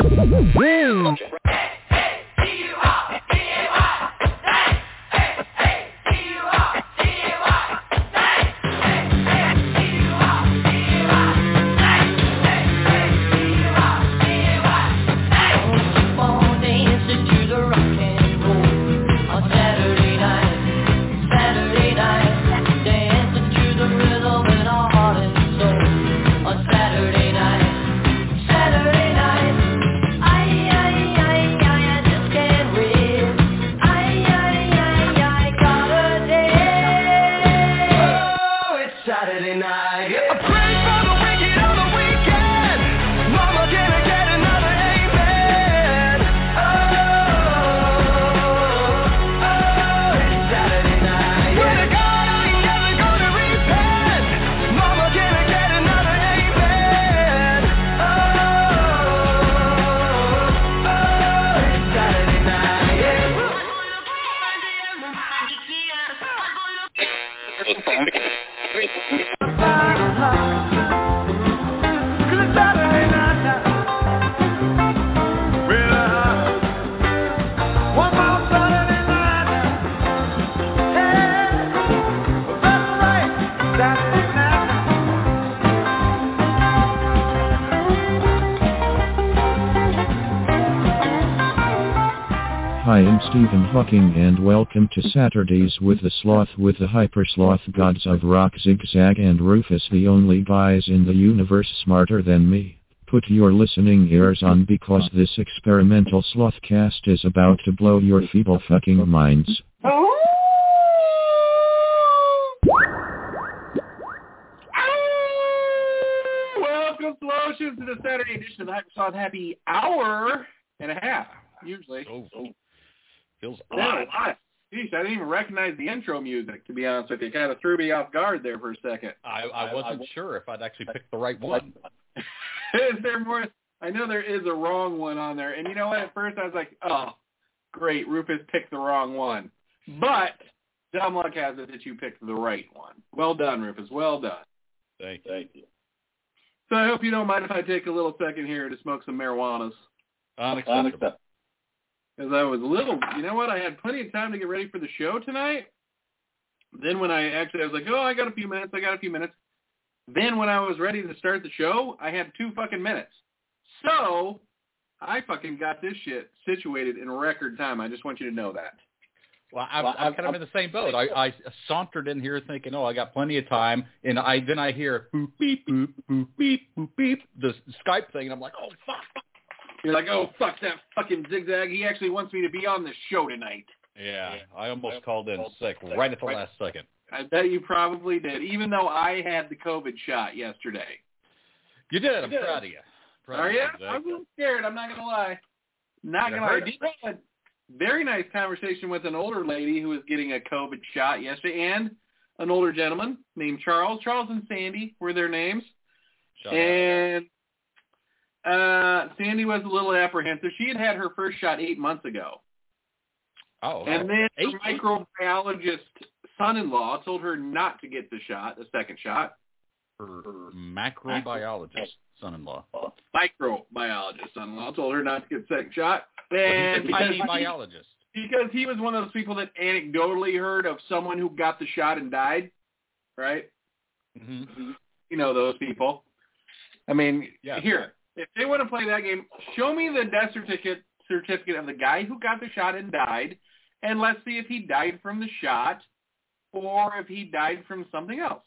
Hi, Stephen Hawking and welcome to Saturdays with the Sloth with the Hyper Sloth gods of rock Zigzag and Rufus the only guys in the universe smarter than me. Put your listening ears on because this experimental slothcast is about to blow your feeble fucking minds. Welcome, Slotions, to the Saturday edition of the Hypersloth Happy Hour and a half, usually. Oh, feels Yeah, odd. odd. Jeez, I didn't even recognize the intro music, to be honest with you. Kind of threw me off guard there for a second. I, I wasn't sure if I'd actually picked the right one. is there more? I know there is a wrong one on there. And you know what? At first I was like, oh, great, Rufus picked the wrong one. But dumb luck has it that you picked the right one. Well done, Rufus. Well done. Thank you. Thank you. So I hope you don't mind if I take a little second here to smoke some marijuanas. Unacceptable. Because I was a little, you know what? I had plenty of time to get ready for the show tonight. Then when I actually, I was like, oh, I got a few minutes. I got a few minutes. Then when I was ready to start the show, I had two fucking minutes. So I fucking got this shit situated in record time. I just want you to know that. Well, I'm, I'm kind of in the same boat. I, I sauntered in here thinking, oh, I got plenty of time, and I then I hear boop beep boop boop beep boop beep the Skype thing, and I'm like, oh fuck. You're like, oh fuck that fucking zigzag. He actually wants me to be on the show tonight. Yeah, I almost called in sick right at the last second. I bet you probably did, even though I had the COVID shot yesterday. You did. I'm proud of you. Proud Are of you? Zach. I'm a little scared. I'm not gonna lie. Not You gonna lie. heard Did you have a very nice conversation with an older lady who was getting a COVID shot yesterday, and an older gentleman named Charles. Charles and Sandy were their names, Shut up. and uh Sandy was a little apprehensive. She had had her first shot eight months ago, oh, and then her eight- microbiologist son-in-law told her not to get the shot, the second shot. her macrobiologist son-in-law. Microbiologist son-in-law told her not to get the second shot. And a because he- biologist. because he was one of those people that anecdotally heard of someone who got the shot and died, right? hmm You know those people. I mean, Yeah. here, if they want to play that game, show me the death certificate certificate of the guy who got the shot and died, and let's see if he died from the shot or if he died from something else.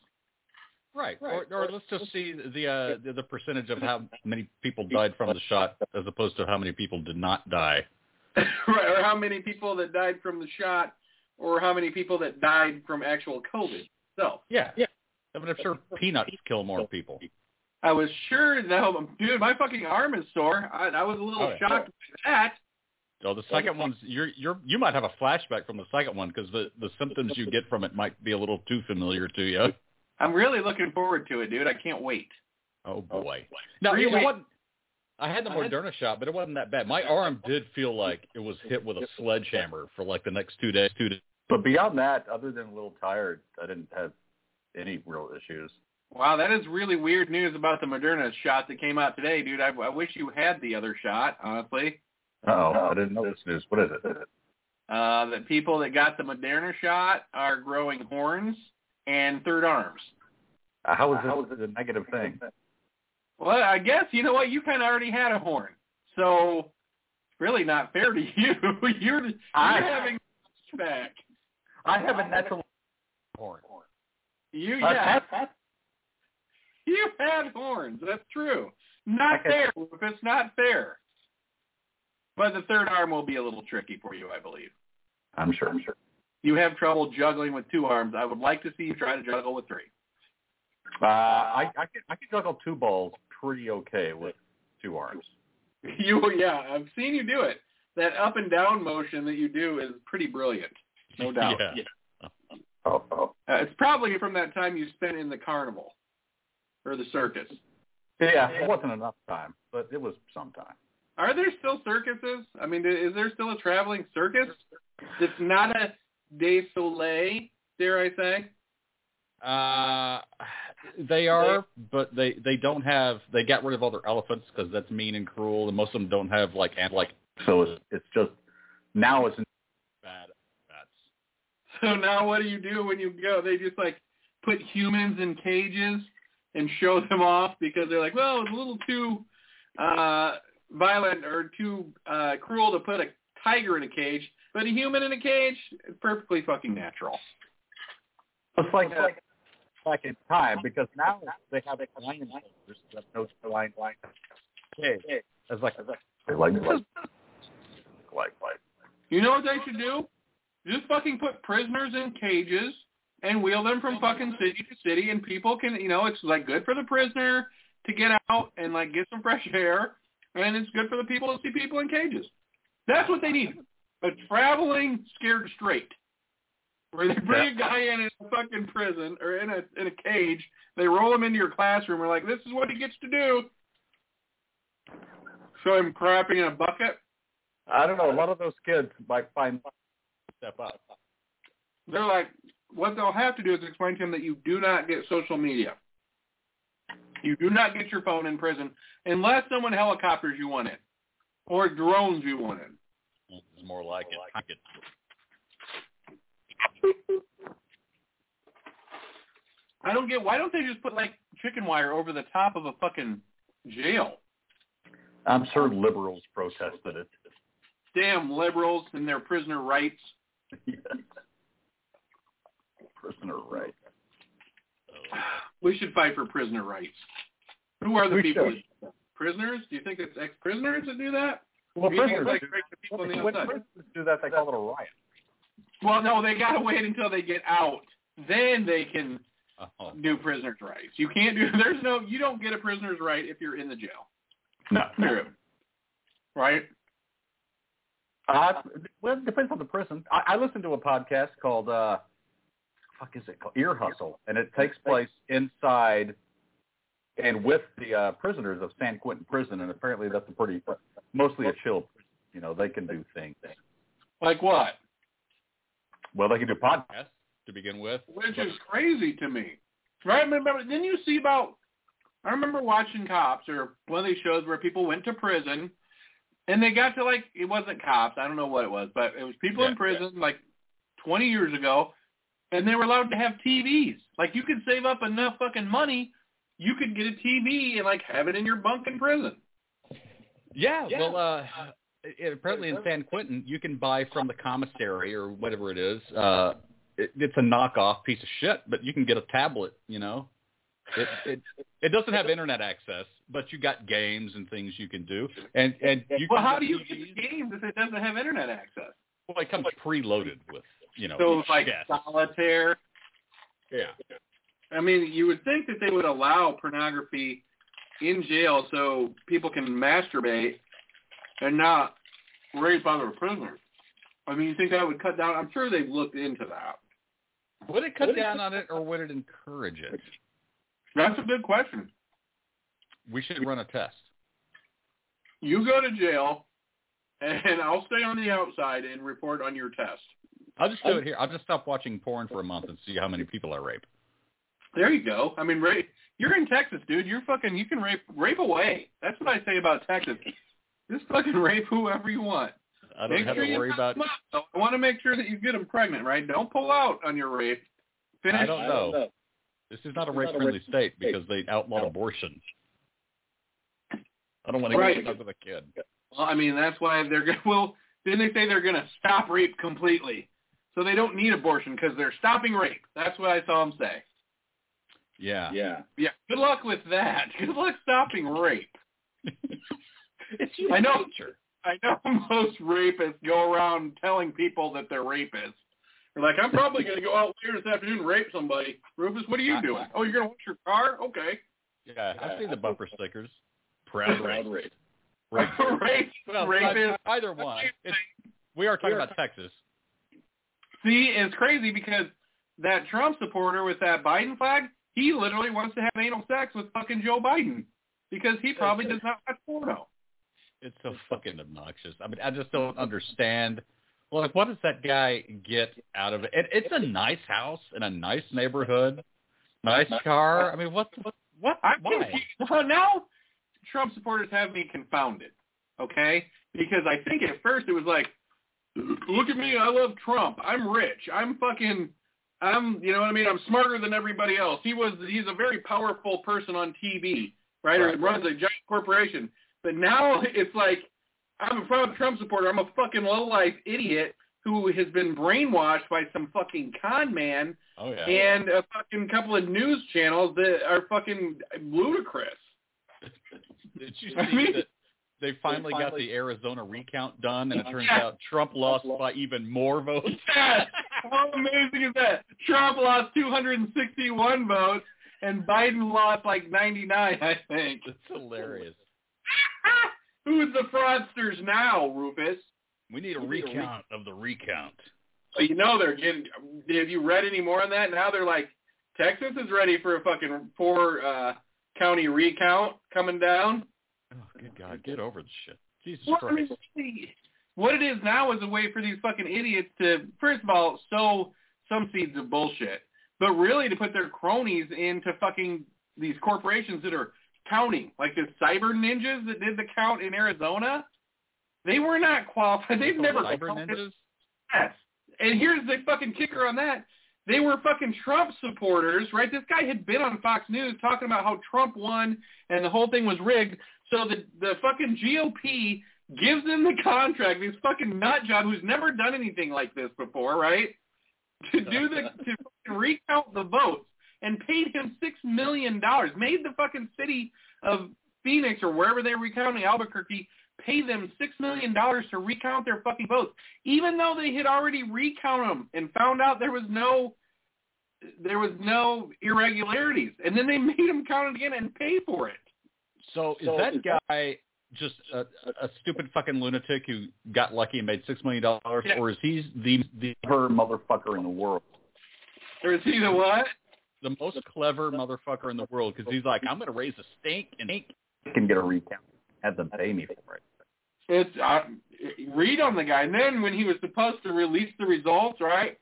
Right. Or, or let's just see the, uh, the the percentage of how many people died from the shot as opposed to how many people did not die. right, or how many people that died from the shot or how many people that died from actual COVID. So, Yeah. Yeah. I mean, I'm sure peanuts kill more people. I was sure that, dude, my fucking arm is sore. I, I was a little Oh, yeah. shocked by that. So the second one's you're you're you might have a flashback from the second one because the the symptoms you get from it might be a little too familiar to you. I'm really looking forward to it, dude. I can't wait. Oh boy. No, Really? it wasn't. I had the Moderna shot, but it wasn't that bad. My arm did feel like it was hit with a sledgehammer for like the next two days. Two days. But beyond that, other than a little tired, I didn't have any real issues. Wow, that is really weird news about the Moderna shot that came out today, dude. I, I wish you had the other shot, honestly. Oh, I didn't know this news. What is it? Uh, that people that got the Moderna shot are growing horns and third arms. Uh, how is this a negative thing? Well, I guess you know what you kind of already had a horn, so it's really not fair to you. you're you're I- having back. I have a natural horn. You Uh, yeah, that- you had horns. That's true. Not fair. If it's not fair. But the third arm will be a little tricky for you, I believe. I'm sure. I'm sure. You have trouble juggling with two arms. I would like to see you try to juggle with three. Uh, I I can I can juggle two balls pretty okay with two arms. You yeah, I've seen you do it. That up and down motion that you do is pretty brilliant, no doubt. Yeah. Oh, oh. Uh, it's probably from that time you spent in the carnival or the circus. Yeah, it wasn't enough time, but it was some time. Are there still circuses? I mean, is there still a traveling circus? It's not a du Soleil, dare I say? Uh, they are, but they they don't have. They got rid of all their elephants because that's mean and cruel, and most of them don't have like and like So it's it's just now it's bad bats. So now what do you do when you go? They just like put humans in cages and show them off because they're like, well, it's a little too uh, violent or too uh, cruel to put a tiger in a cage, but a human in a cage, perfectly fucking natural. it's like uh, back in time because now they have a lion soldiers that no lion lion. Okay, it's like they like like like like You know what they should do? Just fucking put prisoners in cages and wheel them from fucking city to city, and people can, you know, it's like good for the prisoner to get out and like get some fresh air, and it's good for the people to see people in cages. That's what they need. A traveling scared straight. Where they bring a guy in in a fucking prison or in a in a cage, they roll him into your classroom. We're like, this is what he gets to do. Show him crapping in a bucket. I don't know. A lot of those kids might find step up. They're like, what they'll have to do is explain to him that you do not get social media. You do not get your phone in prison unless someone helicopters you want in or drones you want in. It's more like it. I could- I don't get why don't they just put like chicken wire over the top of a fucking jail? I'm sure liberals protested it. Damn liberals and their prisoner rights. yes. Prisoner rights. We should fight for prisoner rights. Who are the We people? should. Prisoners? Do you think it's ex-prisoners that do that? Well, Do you think it's prisoners, like do- regular people on when prisoners do that, they call it a riot. Well, no, they gotta wait until they get out. Then they can Oh. do prisoners' rights. You can't do. There's no. You don't get a prisoner's right if you're in the jail. No. Period. Right? Uh, well, it depends on the prison. I, I listen to a podcast called uh, fuck is it called? Ear Hustle, and it takes place inside and with the uh, prisoners of San Quentin Prison, and apparently that's a pretty mostly a chill. prison. You know, they can do things. Like what? Well, they can do podcasts. To begin with. Which is crazy to me. Right? Remember? Didn't you see about? I remember watching Cops or one of these shows where people went to prison, and they got to like it wasn't cops. I don't know what it was, but it was people in Yeah, prison like 20 years ago, and they were allowed to have TVs. Like you could save up enough fucking money, you could get a TV and like have it in your bunk in prison. Yeah, well, uh, it, apparently in San Quentin, you can buy from the commissary or whatever it is. Uh, it, it's a knockoff piece of shit, but you can get a tablet. You know, it it it doesn't have internet access, but you got games and things you can do. And and you Well, can how do you get the games if it doesn't have internet access? Well, it comes preloaded with you know. So it's like yes. solitaire. yeah. I mean, you would think that they would allow pornography in jail so people can masturbate and not rape other prisoners. I mean, you think that would cut down? I'm sure they've looked into that. Would it cut down on it or would it encourage it? That's a good question. We should run a test. You go to jail, and I'll stay on the outside and report on your test. I'll just do oh. it here. I'll just stop watching porn for a month and see how many people I rape. There you go. I mean, rape, You're in Texas, dude. You're fucking. You can rape rape away. That's what I say about Texas. Just fucking rape whoever you want. I don't Make have sure to worry about. them though. I want to make sure that you get them pregnant, right? Don't pull out on your rape. Finish. I don't know. This is not a rape-friendly state because they outlawed abortion. I don't want to Right. get stuck with a kid. Well, I mean, that's why they're going to, well, didn't they say they're going to stop rape completely? So they don't need abortion because they're stopping rape. That's what I saw them say. Yeah. Yeah. Yeah, good luck with that. Good luck stopping rape. It's I know. nature. I know most rapists go around telling people that they're rapists. They're like, I'm probably going to go out later this afternoon and rape somebody. Rufus, what are you doing? Oh, you're going to wash your car? Okay. Yeah, I've seen the bumper stickers. Proud rape. Rape. rape, Well, rapist. Either one. It's, we are talking about Texas. See, it's crazy because that Trump supporter with that Biden flag, he literally wants to have anal sex with fucking Joe Biden because he probably does not watch porno. It's so fucking obnoxious. I mean, I just don't understand. Like, what does that guy get out of it? it it's a nice house in a nice neighborhood, nice car. I mean, what? What? what I'm why? Well, now Trump supporters have me confounded, okay? Because I think at first it was like, look at me, I love Trump. I'm rich. I'm fucking, I'm, you know what I mean? I'm smarter than everybody else. He was, he's a very powerful person on TV, right? Or runs a giant corporation. But now it's like, I'm a proud Trump supporter. I'm a fucking low-life idiot who has been brainwashed by some fucking con man Oh yeah. and a fucking couple of news channels that are fucking ludicrous. Did you I see mean- that they finally got the Arizona recount done, and it turns out Trump lost by even more votes? Yes. How amazing is that? Trump lost 261 votes, and Biden lost like 99, I think. It's hilarious. Who's the fraudsters now, Rufus? We need a recount of the recount. Well, you know they're getting. Have you read any more on that? Now they're like, Texas is ready for a fucking four uh, county recount coming down. Oh, good God, get over the shit. Jesus Well, I Christ. mean, what it is now is a way for these fucking idiots to, first of all, sow some seeds of bullshit, but really to put their cronies into fucking these corporations that are counting, like the cyber ninjas that did the count in Arizona. They were not qualified. They've never Cyber ninjas? Yes. And here's the fucking kicker on that. They were fucking Trump supporters, right? This guy had been on Fox News talking about how Trump won and the whole thing was rigged. So the the fucking GOP gives him the contract, this fucking nut job who's never done anything like this before, right? To do the to recount the votes and paid him six million dollars. Made the fucking city of Phoenix or wherever they're recounting Albuquerque pay them six million dollars to recount their fucking votes, even though they had already recounted them and found out there was no there was no irregularities, and then they made them count it again and pay for it. So is So that is guy just a, a stupid fucking lunatic who got lucky and made six million dollars, Yeah. or is he the the Clever motherfucker in the world. Or is he the what? the most clever motherfucker in the world? Because he's like, I'm going to raise a stink and ink. I can get a recount. Have them pay me for it. It's uh, read on the guy. And then when he was supposed to release the results, right,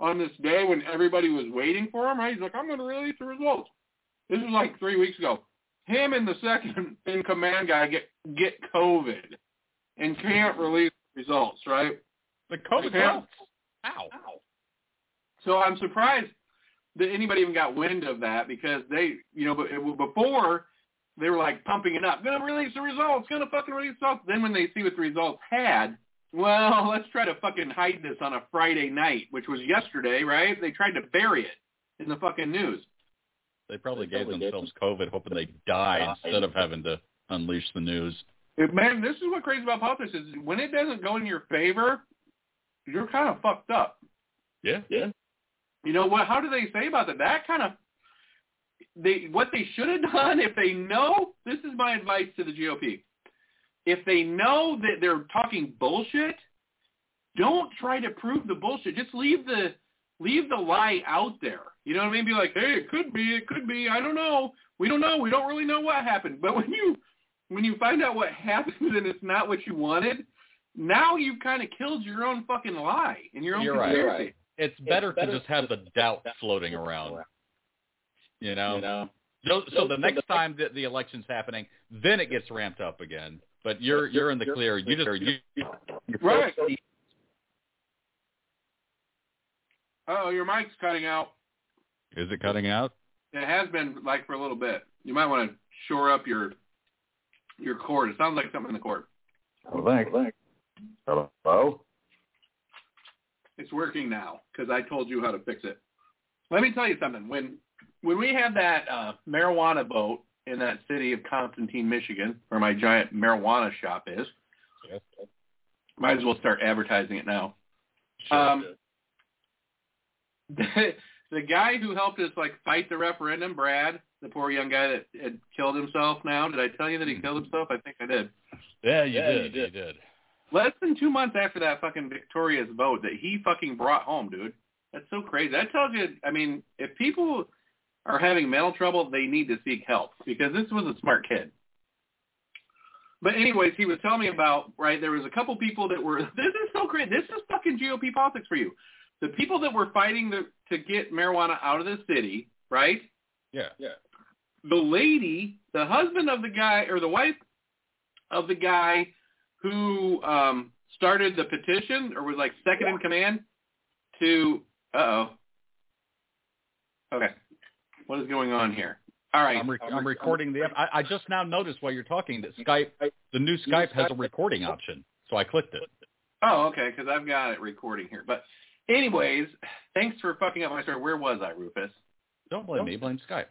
on this day when everybody was waiting for him, right, he's like, I'm going to release the results. This was like three weeks ago. Him and the second in command guy get get COVID and can't release the results, right? The COVID Yeah. results. Ow. So I'm surprised that anybody even got wind of that because they, you know, but before they were like pumping it up, gonna release the results, gonna fucking release the results. Then when they see what the results had, well, let's try to fucking hide this on a Friday night, which was yesterday, right? They tried to bury it in the fucking news. They probably They gave probably gave themselves COVID, hoping they die Die. instead of having to unleash the news. Man, this is what crazy about politics is when it doesn't go in your favor, you're kind of fucked up. Yeah. Yeah. You know what? How do they say about that? That kind of they what they should have done if they know. This is my advice to the GOP. If they know that they're talking bullshit, don't try to prove the bullshit. Just leave the leave the lie out there. You know what I mean? Be like, hey, it could be, it could be. I don't know. We don't know. We don't really know what happened. But when you when you find out what happened and it's not what you wanted, now you've kind of killed your own fucking lie and your own You're right. conspiracy. You're right. It's better, better to just have the doubt floating around. You know? You know? So, so the next time that the election's happening, then it gets ramped up again. But you're you're in the clear. You just you, Right. Oh, your mic's cutting out. Is it cutting out? It has been like for a little bit. You might want to shore up your your cord. It sounds like something in the cord. Oh, thanks. thanks. Hello. It's working now because I told you how to fix it. Let me tell you something. When when we had that uh, marijuana vote in that city of Constantine, Michigan, where my giant marijuana shop is, yes. might as well start advertising it now. Um, the, the guy who helped us like fight the referendum, Brad, the poor young guy that had killed himself. Now, did I tell you that he killed mm-hmm. himself? I think I did. Yeah, you Yeah, you did. did. You did. Less than two months after that fucking victorious vote that he fucking brought home, dude. That's so crazy. That tells you. I mean, if people are having mental trouble, they need to seek help because this was a smart kid. But anyways, he was telling me about right. There was a couple people that were. This is so great. This is fucking GOP politics for you. The people that were fighting the, to get marijuana out of the city, right? Yeah. Yeah. the lady, the husband of the guy or the wife of the guy who um started the petition or was like second in command to uh oh. Okay. What is going on here? All right. I'm, re- I'm recording the. I, I just now noticed while you're talking that Skype, the new Skype has a recording option, so I clicked it. Oh, okay, because I've got it recording here. But anyways, thanks for fucking up my story. Where was I, Rufus? Don't blame me. Blame Skype.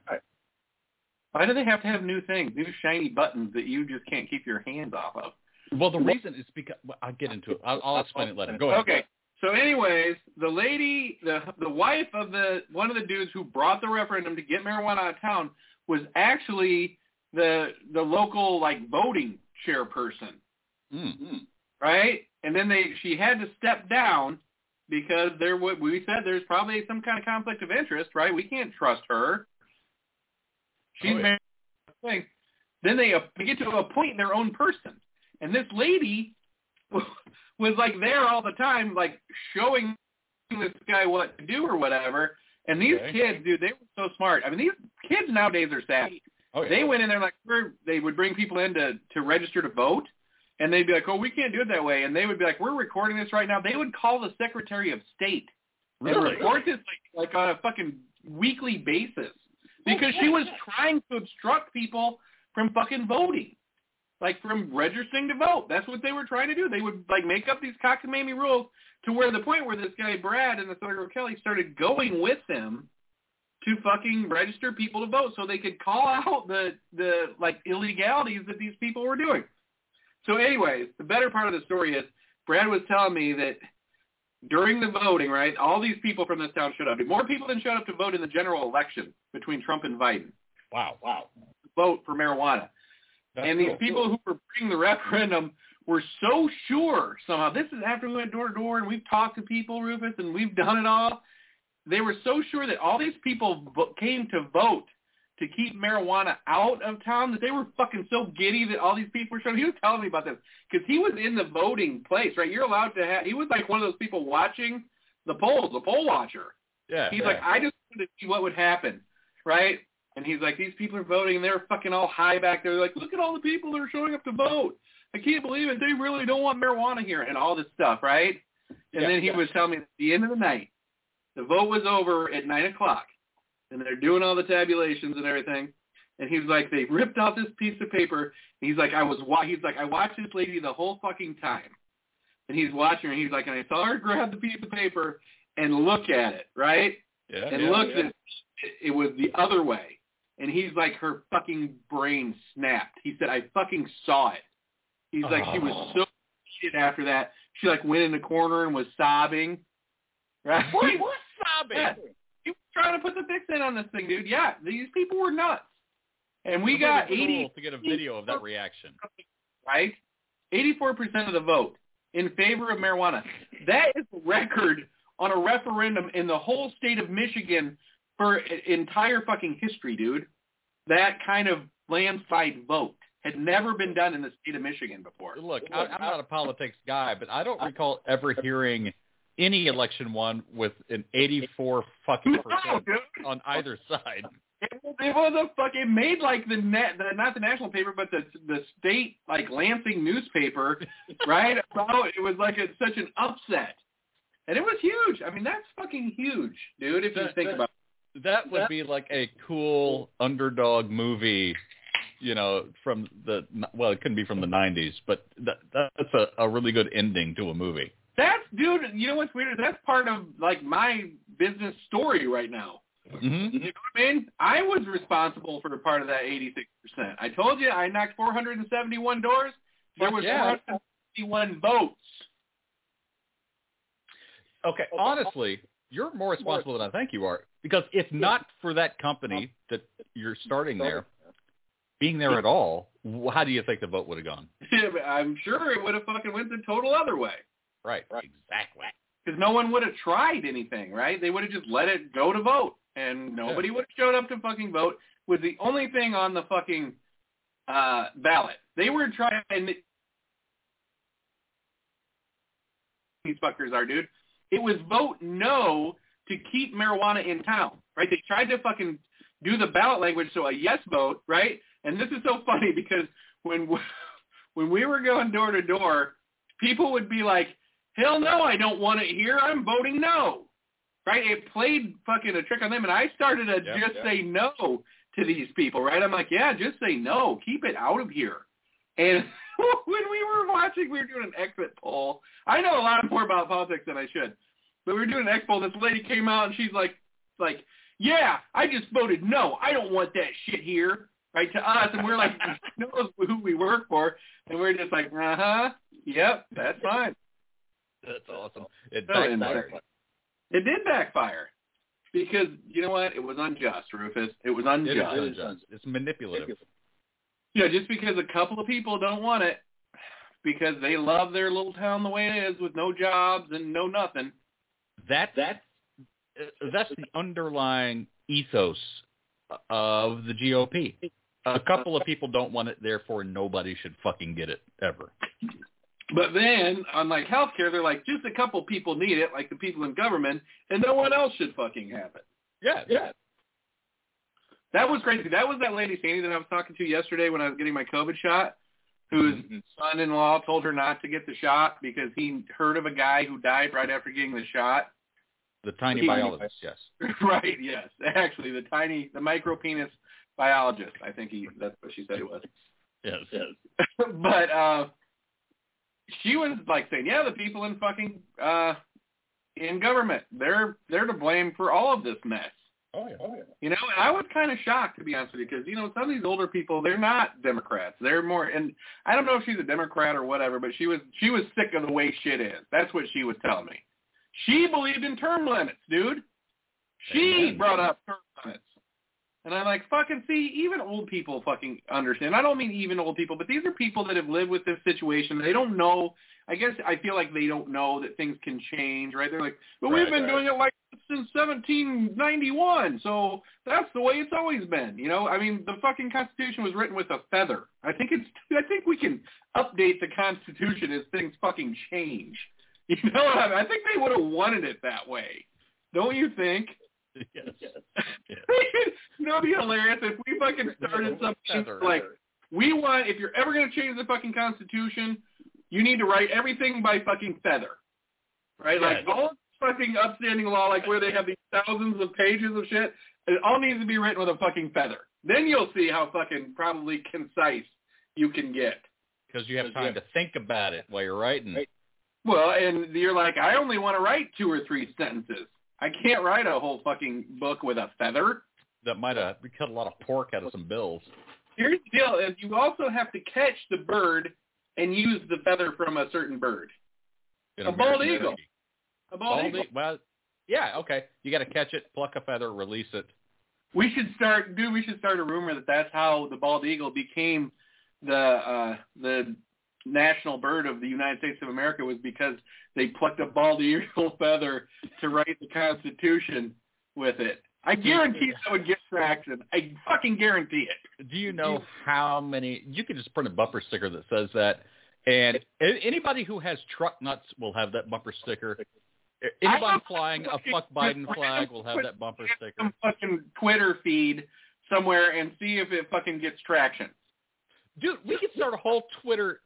Why do they have to have new things, new shiny buttons that you just can't keep your hands off of? Well, the reason is because well, I'll get into it. I'll, I'll explain it later. Go ahead. Okay. So, anyways, the lady, the the wife of the one of the dudes who brought the referendum to get marijuana out of town was actually the the local like voting chairperson, Mm. right? And then they she had to step down because there would we said there's probably some kind of conflict of interest, right? We can't trust her. She's Oh, yeah. married thing. Then they, uh, they get to appoint their own person, and this lady was like there all the time, like showing this guy what to do or whatever. And these Okay. kids, dude, they were so smart. I mean, these kids nowadays are savvy. Oh, yeah. They went in there like they would bring people in to to register to vote, and they'd be like, "Oh, we can't do it that way," and they would be like, "We're recording this right now." They would call the Secretary of State and Really? report this like, like on a fucking weekly basis because she was trying to obstruct people from fucking voting, like from registering to vote. That's what they were trying to do. They would like make up these cockamamie rules to where the point where this guy Brad and the Senator Kelly started going with them to fucking register people to vote so they could call out the the like illegalities that these people were doing. So anyways, the better part of the story is Brad was telling me that during the voting, right, all these people from this town showed up. More people than showed up to vote in the general election between Trump and Biden. Wow. Wow. Vote for marijuana. That's and these cool. people who were bringing the referendum were so sure somehow. This is after we went door to door and we've talked to people, Rufus, and we've done it all. They were so sure that all these people came to vote to keep marijuana out of town that they were fucking so giddy that all these people were showing. He was telling me about this because he was in the voting place, right? You're allowed to have. He was like one of those people watching the polls, the poll watcher. Yeah. He's yeah. like, I just wanted to see what would happen, right? And he's like, these people are voting, and they're fucking all high back there. They're like, look at all the people that are showing up to vote. I can't believe it. They really don't want marijuana here, and all this stuff, right? And Yeah, then he yeah. was telling me at the end of the night, the vote was over at nine o'clock, and they're doing all the tabulations and everything. And he was like, they ripped out this piece of paper. And he's like, I was, wa-, he's like, I watched this lady the whole fucking time. And he's watching her. And he's like, and I saw her grab the piece of paper and look at it, right? yeah. and yeah, looked yeah. at it, it was the other way. And he's like, her fucking brain snapped. He said, I fucking saw it. He's like, she was Oh. so shit after that. She like went in the corner and was sobbing. Right? What? What sobbing? Yeah. Trying to put the fix in on this thing, dude. Yeah, these people were nuts. And we got would've 80, to get a video of that reaction. right? 84% of the vote in favor of marijuana. That is the record on a referendum in the whole state of Michigan for entire fucking history, dude. That kind of landslide vote had never been done in the state of Michigan before. Look, I'm not a politics guy, but I don't recall ever hearing any election won with an 84 fucking percent dude. on either side. It was it was a fucking made like the net, the, not the national paper, but the the state like Lansing newspaper, right? About it was like a, such an upset, and it was huge. I mean, that's fucking huge, dude. If you think that- about. That would be like a cool underdog movie, you know, from the well, it couldn't be from the '90s, but that, that's a, a really good ending to a movie. That's dude. You know what's weird? That's part of like my business story right now. Mm-hmm. You know what I mean? I was responsible for part of that 86%. I told you I knocked 471 doors. There was yeah. 471 votes. Okay, honestly, you're more responsible than I think you are because if not for that company that you're starting there, being there at all, how do you think the vote would have gone? I'm sure it would have fucking went the total other way. Right, right. exactly. Because no one would have tried anything, right? They would have just let it go to vote. And nobody would have showed up to fucking vote was the only thing on the fucking uh, ballot. They were trying, these fuckers are, dude. It was vote no to keep marijuana in town, right? They tried to fucking do the ballot language, so a yes vote, right? And this is so funny because when when we were going door to door, people would be like, "Hell no, I don't want it here. I'm voting no." Right? It played fucking a trick on them, and I started to Yep, just yep. say no to these people. Right? I'm like, "Yeah, just say no. Keep it out of here." And when we were watching, we were doing an exit poll. I know a lot more about politics than I should, but we were doing an exit poll. This lady came out and she's like, like, yeah, I just voted no. I don't want that shit here, right to us. And we're like, knows who we work for, and we're just like, uh huh, yep, that's fine. That's awesome. It So backfired. It did backfire because you know what? It was unjust, Rufus. It was unjust. is unjust. It's manipulative. Yeah, just because a couple of people don't want it because they love their little town the way it is with no jobs and no nothing. That that that's the underlying ethos of the GOP. A couple of people don't want it, therefore nobody should fucking get it ever. But then unlike healthcare, they're like just a couple people need it, like the people in government, and no one else should fucking have it. Yeah, yeah. That was crazy. That was that lady Sandy that I was talking to yesterday when I was getting my COVID shot, whose Mhm. son-in-law told her not to get the shot because he heard of a guy who died right after getting the shot. The tiny He- biologist, yes. right, yes. Actually, the tiny, the micro penis biologist. I think he, that's what she said it was. Yes, yes. but, uh, she was like saying, yeah, the people in fucking, uh, in government, they're, they're to blame for all of this mess. Oh yeah. Oh yeah. You know, and I was kind of shocked to be honest with you because you know some of these older people they're not Democrats. They're more, and I don't know if she's a Democrat or whatever, but she was she was sick of the way shit is. That's what she was telling me. She believed in term limits, dude. She Amen. brought up term limits, and I'm like, fucking see, even old people fucking understand. I don't mean even old people, but these are people that have lived with this situation. They don't know. I guess I feel like they don't know that things can change, right? They're like, but we've been right. doing it like since 1791, so that's the way it's always been. You know, I mean, the fucking Constitution was written with a feather. I think it's. I think we can update the Constitution as things fucking change. You know what I mean? I think they would have wanted it that way. Don't you think? Yes. yes. you know, it'd be hilarious if we fucking started something Feather. like we want. If you're ever going to change the fucking Constitution, you need to write everything by fucking feather, right? Like Yes. all fucking upstanding law, like where they have these thousands of pages of shit. It all needs to be written with a fucking feather. Then you'll see how fucking probably concise you can get. Because you have time to think about it while you're writing. Well, and you're like, I only want to write two or three sentences. I can't write a whole fucking book with a feather. That might have cut a lot of pork out of some bills. Here's the deal: is you also have to catch the bird and use the feather from a certain bird. in A bald eagle. whiskey. A bald Bald eagle. e- Well, yeah, okay. You got to catch it, pluck a feather, release it. We should start, dude. We should start a rumor that that's how the bald eagle became the uh, the national bird of the United States of America was because they plucked a bald eagle feather to write the Constitution with it. I guarantee that would get traction. I fucking guarantee it. Do you know how many? You could just print a bumper sticker that says that, and anybody who has truck nuts will have that bumper sticker. Anybody flying a fuck Biden flag will have that bumper sticker. Some fucking Twitter feed somewhere and see if it fucking gets traction. Dude, we could start a whole Twitter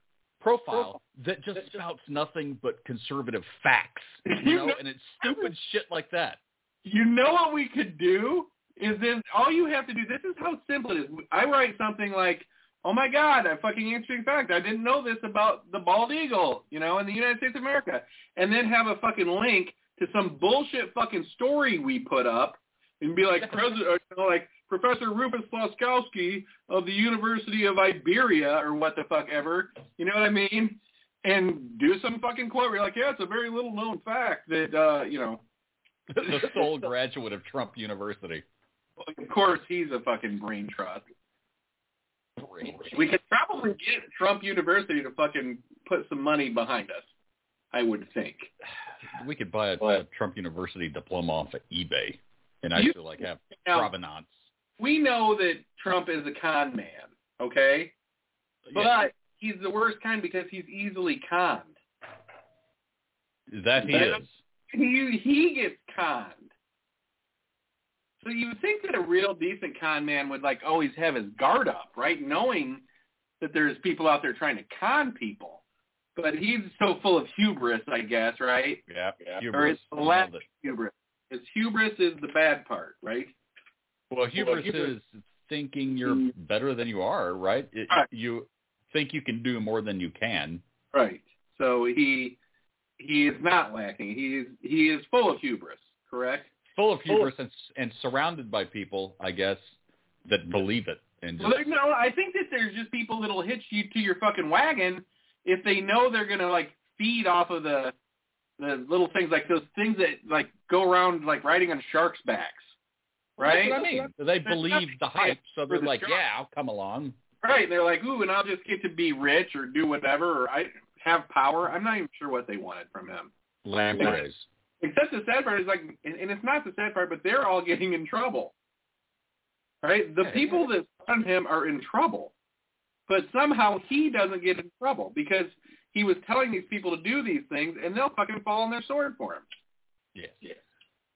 profile that just spouts nothing but conservative facts, you know, and it's stupid shit like that. You know what we could do is then all you have to do. This is how simple it is. I write something like, "Oh my God, a fucking interesting fact. I didn't know this about the bald eagle, you know, in the United States of America," and then have a fucking link to some bullshit fucking story we put up, and be like, "President, like Professor Rufus Laskowski of the University of Iberia or what the fuck ever. You know what I mean? And do some fucking quote you're like, yeah, it's a very little known fact that, uh, you know. the sole graduate of Trump University. Of course, he's a fucking brain trust. We could probably get Trump University to fucking put some money behind us. I would think. We could buy a, a Trump University diploma off of eBay and actually like have provenance we know that Trump is a con man, okay? But Yeah. he's the worst kind because he's easily conned. That he That- is. He he gets conned. So you would think that a real decent con man would like always have his guard up, right? Knowing that there's people out there trying to con people. But he's so full of hubris, I guess, right? Yeah. Or Hubris. it's the lack of it. hubris. His hubris is the bad part, right? Well, hubris hubris- is thinking you're hmm. better than you are, right? It, Right. You think you can do more than you can. Right. So he he is not lacking. He is he is full of hubris, correct? Full of hubris and, and surrounded by people, I guess, that believe it. And Well, just, there, no, I think that there's just people that'll hitch you to your fucking wagon if they know they're gonna like feed off of the the little things like those things that like go around like riding on sharks' backs, right? That's what I mean. They believe the hype, so they're the like, shark. yeah, I'll come along. Right. They're like, ooh, and I'll just get to be rich or do whatever, or I have power. I'm not even sure what they wanted from him. Lampreys. Except the sad part is like, and, and it's not the sad part, but they're all getting in trouble. Right? The Yeah. people that fund him are in trouble, but somehow he doesn't get in trouble because he was telling these people to do these things, and they'll fucking fall on their sword for him. Yes. Yes.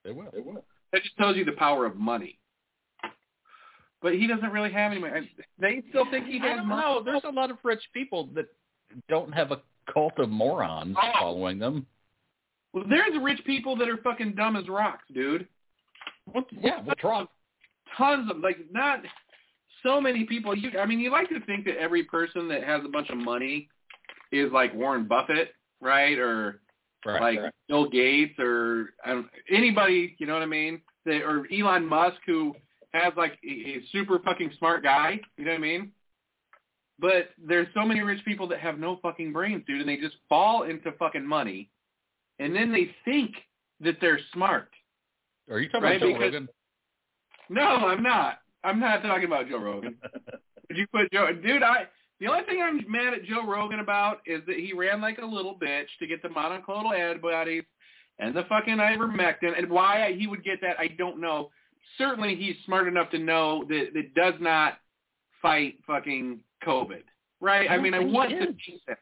They will. They will. That just tells you the power of money. But he doesn't really have any money. They still think he I has don't money. know. There's a lot of rich people that don't have a cult of morons Oh. following them. Well, there's rich people that are fucking dumb as rocks, dude. What, yeah, what's wrong? tons of like not so many people. You, I mean, you like to think that every person that has a bunch of money is like Warren Buffett, right, or Right. like Bill Gates, or anybody. You know what I mean? That, or Elon Musk, who has like a, a super fucking smart guy. You know what I mean? But there's so many rich people that have no fucking brains, dude, and they just fall into fucking money, and then they think that they're smart. Are you talking Right, about Joe because- Rogan? No, I'm not. I'm not talking about Joe Rogan. Did you put Joe? Dude, I. The only thing I'm mad at Joe Rogan about is that he ran like a little bitch to get the monoclonal antibodies and the fucking ivermectin, and why he would get that, I don't know. Certainly, he's smart enough to know that it does not fight fucking COVID, right? I I, mean, I want to think that.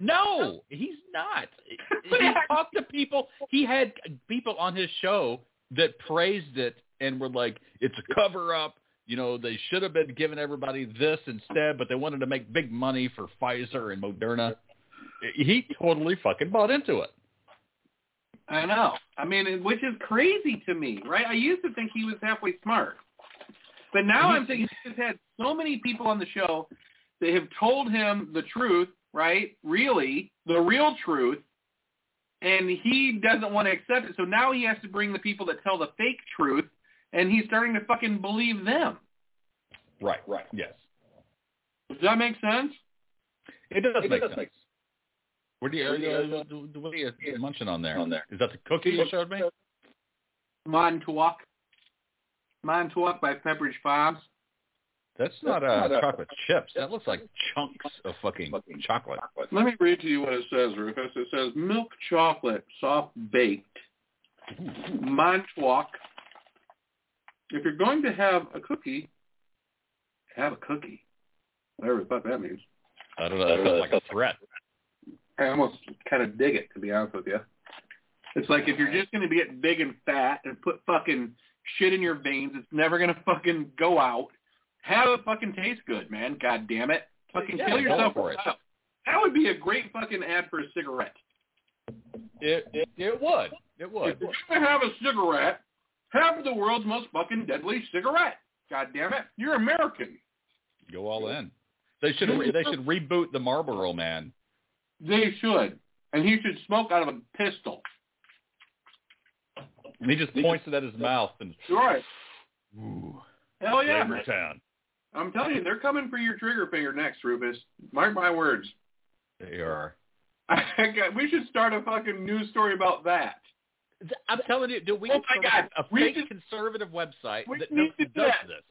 No, he's not. he talked to people. He had people on his show that praised it and were like, "It's a cover up." You know, they should have been giving everybody this instead, but they wanted to make big money for Pfizer and Moderna. He totally fucking bought into it. I know. I mean, which is crazy to me, right? I used to think he was halfway smart. But now I'm thinking he's had so many people on the show that have told him the truth, right? Really, the real truth, and he doesn't want to accept it. So now he has to bring the people that tell the fake truth, and he's starting to fucking believe them. Right. Right. Yes. Does that make sense? It does It make does sense. make What do you, uh, what are you munching on there? on there? Is that the cookie you showed me? Montauk. Montauk by Pepperidge Farms. That's not That's uh, not a- chocolate chips. That looks like chunks of fucking Fucking chocolate. Let me read to you what it says, Rufus. It says milk chocolate, soft baked, Montauk. If you're going to have a cookie, have a cookie. Whatever the fuck that means. I don't know. That sounds like a threat. I almost kind of dig it, to be honest with you. It's like if you're just going to get big and fat and put fucking shit in your veins, it's never going to fucking go out. have it fucking taste good, man. God damn it. Fucking Yeah, kill yourself for it. out. That would be a great fucking ad for a cigarette. It it, it would. It would. If you're gonna have a cigarette, have the world's most fucking deadly cigarette. God damn it. You're American. Go all in. They should they should reboot the Marlboro Man. They should. And he should smoke out of a pistol. And he just points it at his mouth and Right. ooh, Hell yeah. Town. I'm telling you, they're coming for your trigger finger next, Rufus. Mark my words. They are. we should start a fucking news story about that. I'm telling you, do we Oh my God. a We fake should- conservative website we that need to does do that. this?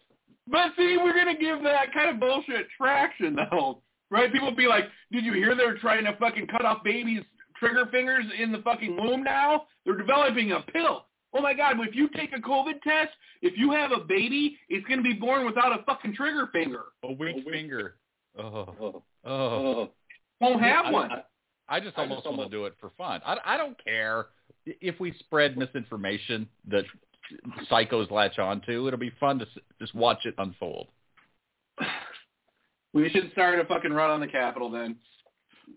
But see, we're gonna give that kind of bullshit traction though. Right? People will be like, Did you hear they're trying to fucking cut off babies' trigger fingers in the fucking womb now? They're developing a pill. Oh my god, if you take a COVID test, if you have a baby, it's gonna be born without a fucking trigger finger. A weak finger. Oh, Oh, oh. Won't have I- one. I, I just almost want to do it for fun. I, I don't care if we spread misinformation that psychos latch onto. It'll be fun to just watch it unfold. We should start a fucking run on the Capitol then.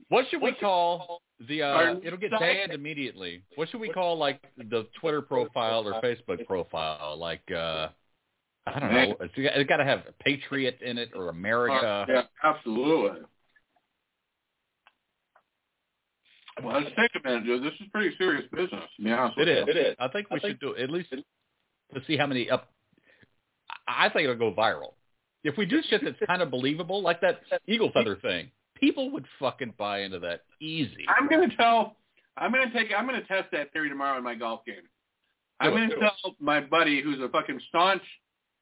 What should we call the? uh It'll get banned immediately. What should we call like the Twitter profile or Facebook profile? Like uh I don't know. It's, it's got to have Patriot in it or America. Yeah, absolutely. Well, let's take a minute, dude. This is pretty serious business. To be honest It with is. you. It is. I think we I think- should do at least to see how many up. I I think it'll go viral. If we do shit that's kind of believable, like that eagle feather thing, people would fucking buy into that easy. I'm gonna tell. I'm gonna take. I'm gonna test that theory tomorrow in my golf game. I'm it, gonna do it. tell my buddy who's a fucking staunch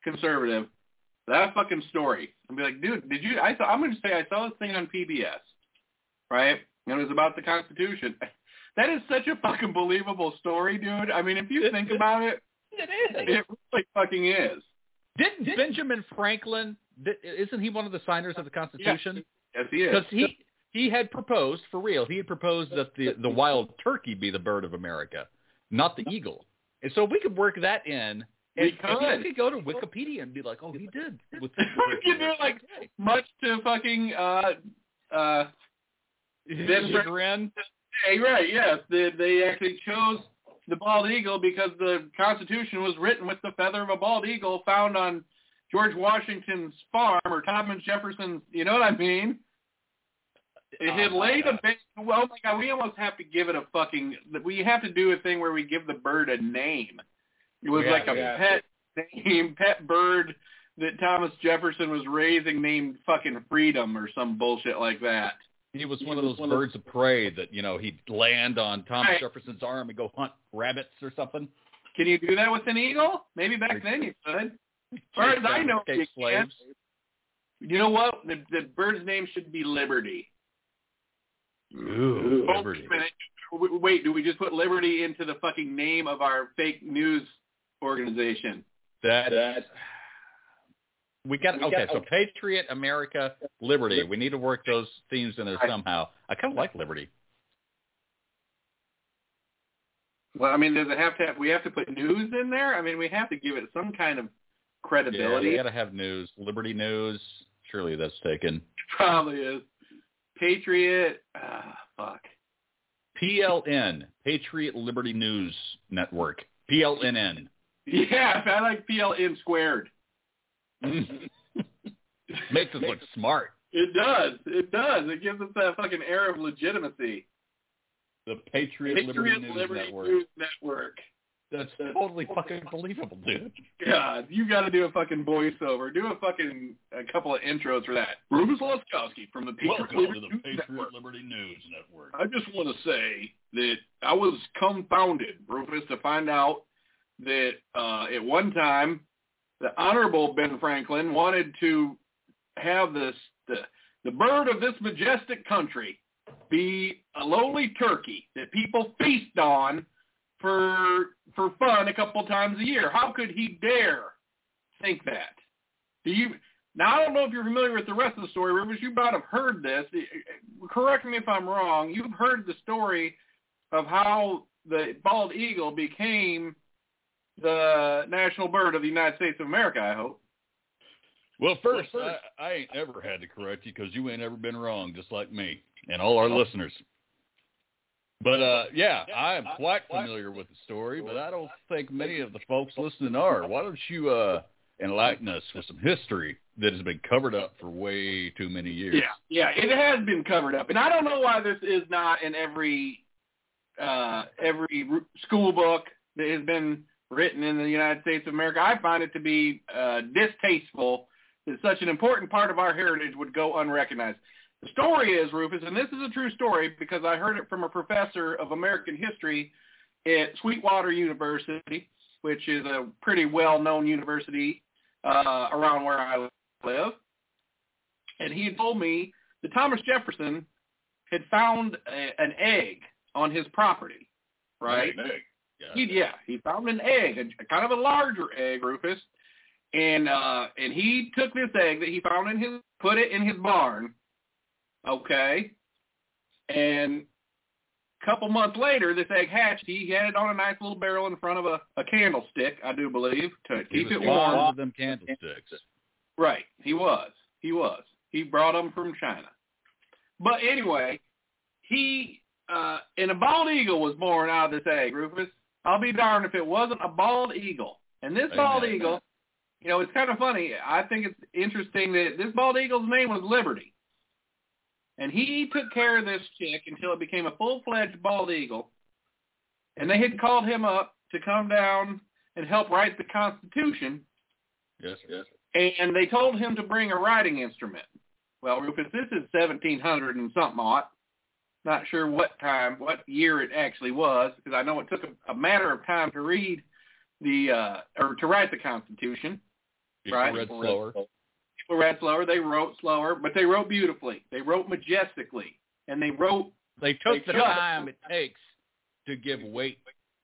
conservative that fucking story. and be like, dude, did you? I saw. I'm gonna say I saw this thing on PBS, right? And it was about the Constitution. That is such a fucking believable story, dude. I mean, if you think about it, it is. it really fucking is. Didn't Benjamin Franklin? Isn't he one of the signers of the Constitution? Yes, he is. Because he he had proposed for real. He had proposed that the the wild turkey be the bird of America, not the eagle. And so we could work that in. We And, and could. we could go to Wikipedia and be like, "Oh, he did." With We could do like much to fucking uh uh Then chagrin. Hey, right, yes. They, they actually chose the bald eagle because the Constitution was written with the feather of a bald eagle found on George Washington's farm or Thomas Jefferson's, you know what I mean? It had Oh, laid a big, well, oh my God, we almost have to give it a fucking, we have to do a thing where we give the bird a name. It was Yeah, like a yeah. pet name, pet bird that Thomas Jefferson was raising named fucking Freedom or some bullshit like that. He was He one of those one birds of prey that you know he'd land on Thomas Right. Jefferson's arm and go hunt rabbits or something. Can you do that with an eagle? Maybe back then you could. As far as I know, you can. slaves. You know what? The, the bird's name should be Liberty. Ooh, Oh, Liberty. wait a minute. W- Wait, do we just put Liberty into the fucking name of our fake news organization? That That we got. We Okay, got- so Patriot, America, Liberty. We need to work those themes in there somehow. I kind of like Liberty. Well, I mean, there's a have to? Have, we have to put news in there. I mean, we have to give it some kind of credibility. Yeah, we got to have news. Liberty News. Surely that's taken. Probably is. Patriot. Ah, fuck. PLN, Patriot Liberty News Network. PLNN. Yeah, I like PLN squared. Makes us look smart. It does. It does. It gives us that fucking air of legitimacy. The Patriot, Liberty Patriot News Liberty Network. News Network. That's totally fucking believable, dude. God, you got to do a fucking voiceover. Do a fucking a couple of intros for that. Rufus Laskowski from the Patriot Liberty News Network. Liberty News Network. I just want to say that I was confounded, Rufus, to find out that uh, at one time the Honorable Ben Franklin wanted to have this the the bird of this majestic country be a lowly turkey that people feast on for for fun a couple times a year. How could he dare think that? Do you now? I don't know if you're familiar with the rest of the story, Rivers. You might have heard this. Correct me if I'm wrong. You've heard the story of how the bald eagle became the national bird of the United States of America. I hope. Well, first, I, I ain't ever had to correct you because you ain't ever been wrong, just like me and all our listeners. But uh, yeah, I am quite familiar with the story, but I don't think many of the folks listening are. Why don't you uh, enlighten us with some history that has been covered up for way too many years? Yeah, yeah, it has been covered up, and I don't know why this is not in every uh, every school book that has been written in the United States of America. I find it to be uh, distasteful that such an important part of our heritage would go unrecognized. The story is, Rufus, and this is a true story because I heard it from a professor of American history at Sweetwater University, which is a pretty well-known university uh, around where I live. And he told me that Thomas Jefferson had found a, an egg on his property, right? An egg. Yeah. He, yeah, he found an egg, a, kind of a larger egg, Rufus, and uh, and he took this egg that he found in his, put it in his barn, okay, and a couple months later, this egg hatched. He had it on a nice little barrel in front of a, a candlestick, I do believe, to He keep was it one warm. of them candlesticks. Right. He was. He was. He brought them from China. But anyway, he uh and a bald eagle was born out of this egg, Rufus. I'll be darned if it wasn't a bald eagle. And this bald eagle, you know, it's kind of funny. I think it's interesting that this bald eagle's name was Liberty. And he took care of this chick until it became a full-fledged bald eagle. And they had called him up to come down and help write the Constitution Yes, yes. and they told him to bring a writing instrument. Well, Rufus, this is 1700 and something odd. Not sure what time, what year it actually was, because I know it took a, a matter of time to read the uh, or to write the Constitution. People Right. read slower. People read slower, they wrote slower, but they wrote beautifully. They wrote majestically, and they wrote. They took the They- time it takes to give weight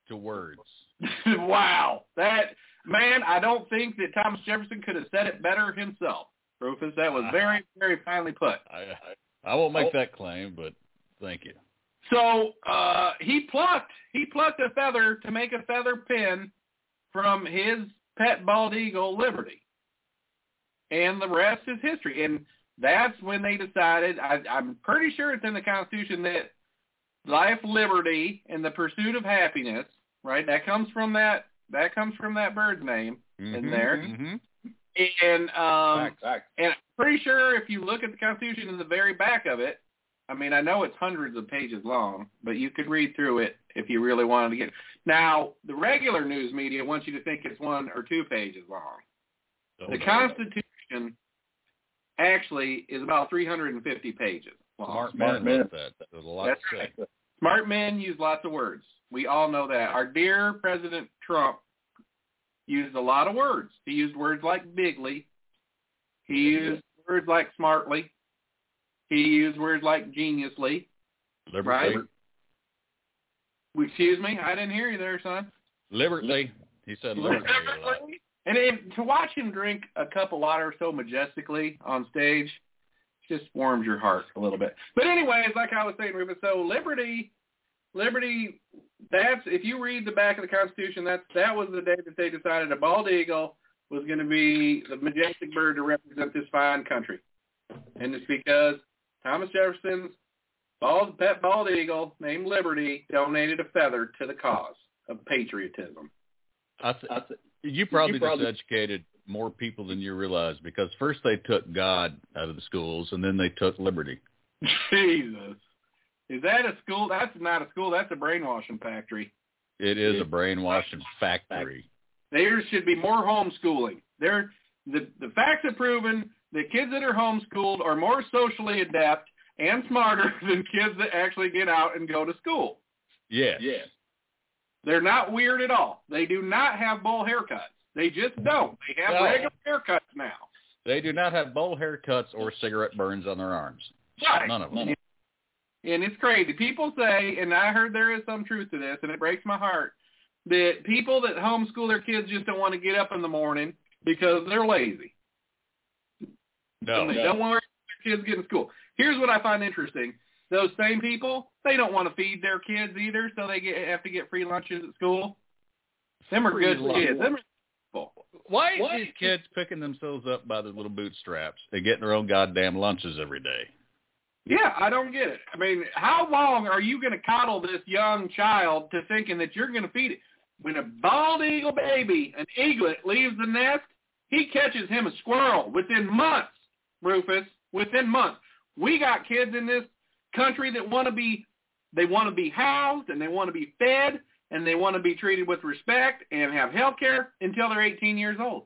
to words. wow, that man! I don't think that Thomas Jefferson could have said it better himself. Rufus, that was very, very finely put. I I won't make that claim, but thank you. So uh, he plucked he plucked a feather to make a feather pen from his pet bald eagle Liberty, and the rest is history. And that's when they decided. I, I'm pretty sure it's in the Constitution that life, liberty, and the pursuit of happiness. Right, that comes from that that comes from that bird's name in Mhm, there. mhm. And um, Facts, facts. and I'm pretty sure if you look at the Constitution in the very back of it, I mean, I know it's hundreds of pages long, but you could read through it if you really wanted to get. Now, the regular news media wants you to think it's one or two pages long. So, The Constitution actually is about 350 pages long. Smart Smart men men. that. There's a lot That's to say. Smart men use lots of words. We all know that. Our dear President Trump used a lot of words. He used words like bigly. He used words like smartly. He used words like geniusly. Liberty. Right. Excuse me, I didn't hear you there, son. Liberty. He said liberty. And if, to watch him drink a cup of water so majestically on stage just warms your heart a little bit. But anyways, like I was saying, Ruben, so liberty, liberty, that's if you read the back of the Constitution, that's that was the day that they decided a bald eagle was going to be the majestic bird to represent this fine country, and it's because Thomas Jefferson's bald pet bald eagle named Liberty donated a feather to the cause of patriotism. I th- i you probably just educated more people than you realize because first they took God out of the schools and then they took liberty. Jesus. Is that a school? That's not a school. That's a brainwashing factory. It is a brainwashing factory. There should be more homeschooling. There, the the facts have proven that kids that are homeschooled are more socially adept and smarter than kids that actually get out and go to school. Yes. Yes. They're not weird at all. They do not have bowl haircuts. They just don't. They have No. regular haircuts now. They do not have bowl haircuts or cigarette burns on their arms. Right. None of them. And it's crazy. People say, and I heard there is some truth to this, and it breaks my heart, that people that homeschool their kids just don't want to get up in the morning because they're lazy. No. and they don't want their kids get in school. Here's what I find interesting. Those same people, they don't want to feed their kids either, so they get have to get free lunches at school. Them are Free good lunch. kids. Them are, people. Why are these kids picking themselves up by their little bootstraps and getting their own goddamn lunches every day? Yeah, I don't get it. I mean, how long are you going to coddle this young child to thinking that you're going to feed it? When a bald eagle baby, an eaglet, leaves the nest, he catches him a squirrel within months, Rufus, within months. We got kids in this country that want to be, they want to be housed and they want to be fed and they want to be treated with respect and have health care until they're 18 years old.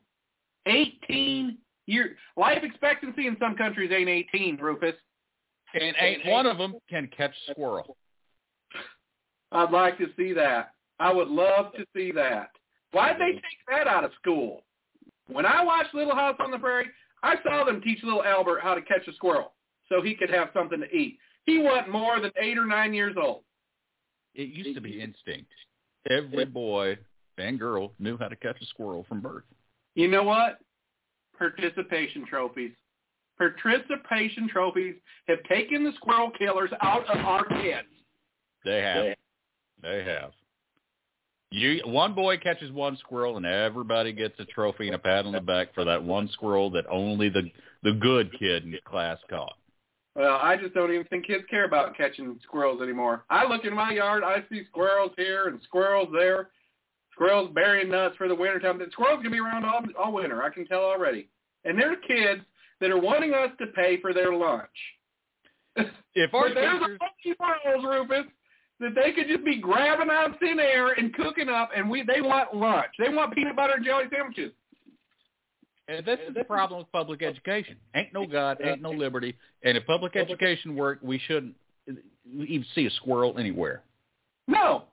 18 years. Life expectancy in some countries ain't 18, Rufus. And ain't one of them can catch squirrel. I'd like to see that. I would love to see that. Why'd they mm-hmm. take that out of school? When I watched Little House on the Prairie, I saw them teach little Albert how to catch a squirrel so he could have something to eat. He wasn't more than eight or nine years old. It used to be instinct. Every boy and girl knew how to catch a squirrel from birth. You know what? Participation trophies. Participation trophies have taken the squirrel killers out of our kids. They have. They have. You one boy catches one squirrel and everybody gets a trophy and a pat on the back for that one squirrel that only the the good kid in class caught. Well, I just don't even think kids care about catching squirrels anymore. I look in my yard, I see squirrels here and squirrels there. Squirrels burying nuts for the winter time. The squirrels gonna be around all all winter. I can tell already. And there's kids that are wanting us to pay for their lunch. If our but there's teachers, a squirrels, Rufus, that they could just be grabbing out of thin air and cooking up, and we they want lunch. They want peanut butter and jelly sandwiches. and this is the problem with public education. Ain't no God, ain't no liberty, and if public education worked, we shouldn't even see a squirrel anywhere. No,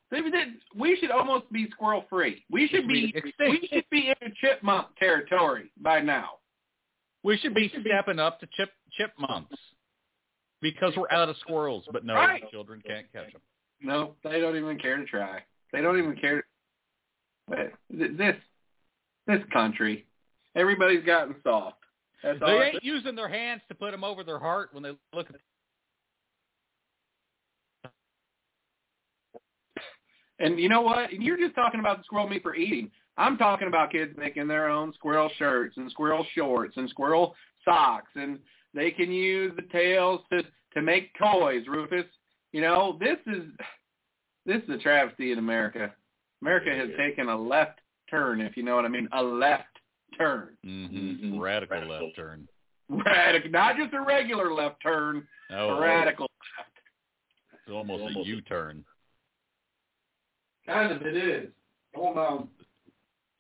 we should almost be squirrel free. We should be we should be in chipmunk territory by now. We should be stepping up to chip chipmunks because we're out of squirrels. But no, Right. children can't catch them. No, they don't even care to try. They don't even care. But this this country, everybody's gotten soft. That's. They ain't using their hands to put them over their heart when they look at. And you know what? You're just talking about the squirrel meat for eating. I'm talking about kids making their own squirrel shirts and squirrel shorts and squirrel socks, and they can use the tails to to make toys. Rufus, you know this is this is a travesty in America. America has taken a left turn, if you know what I mean, a left turn. Mm-hmm. Radical left turn. Radical, not just a regular left turn, Oh, a radical left. it's almost a U-turn. Kind of it is. Hold on.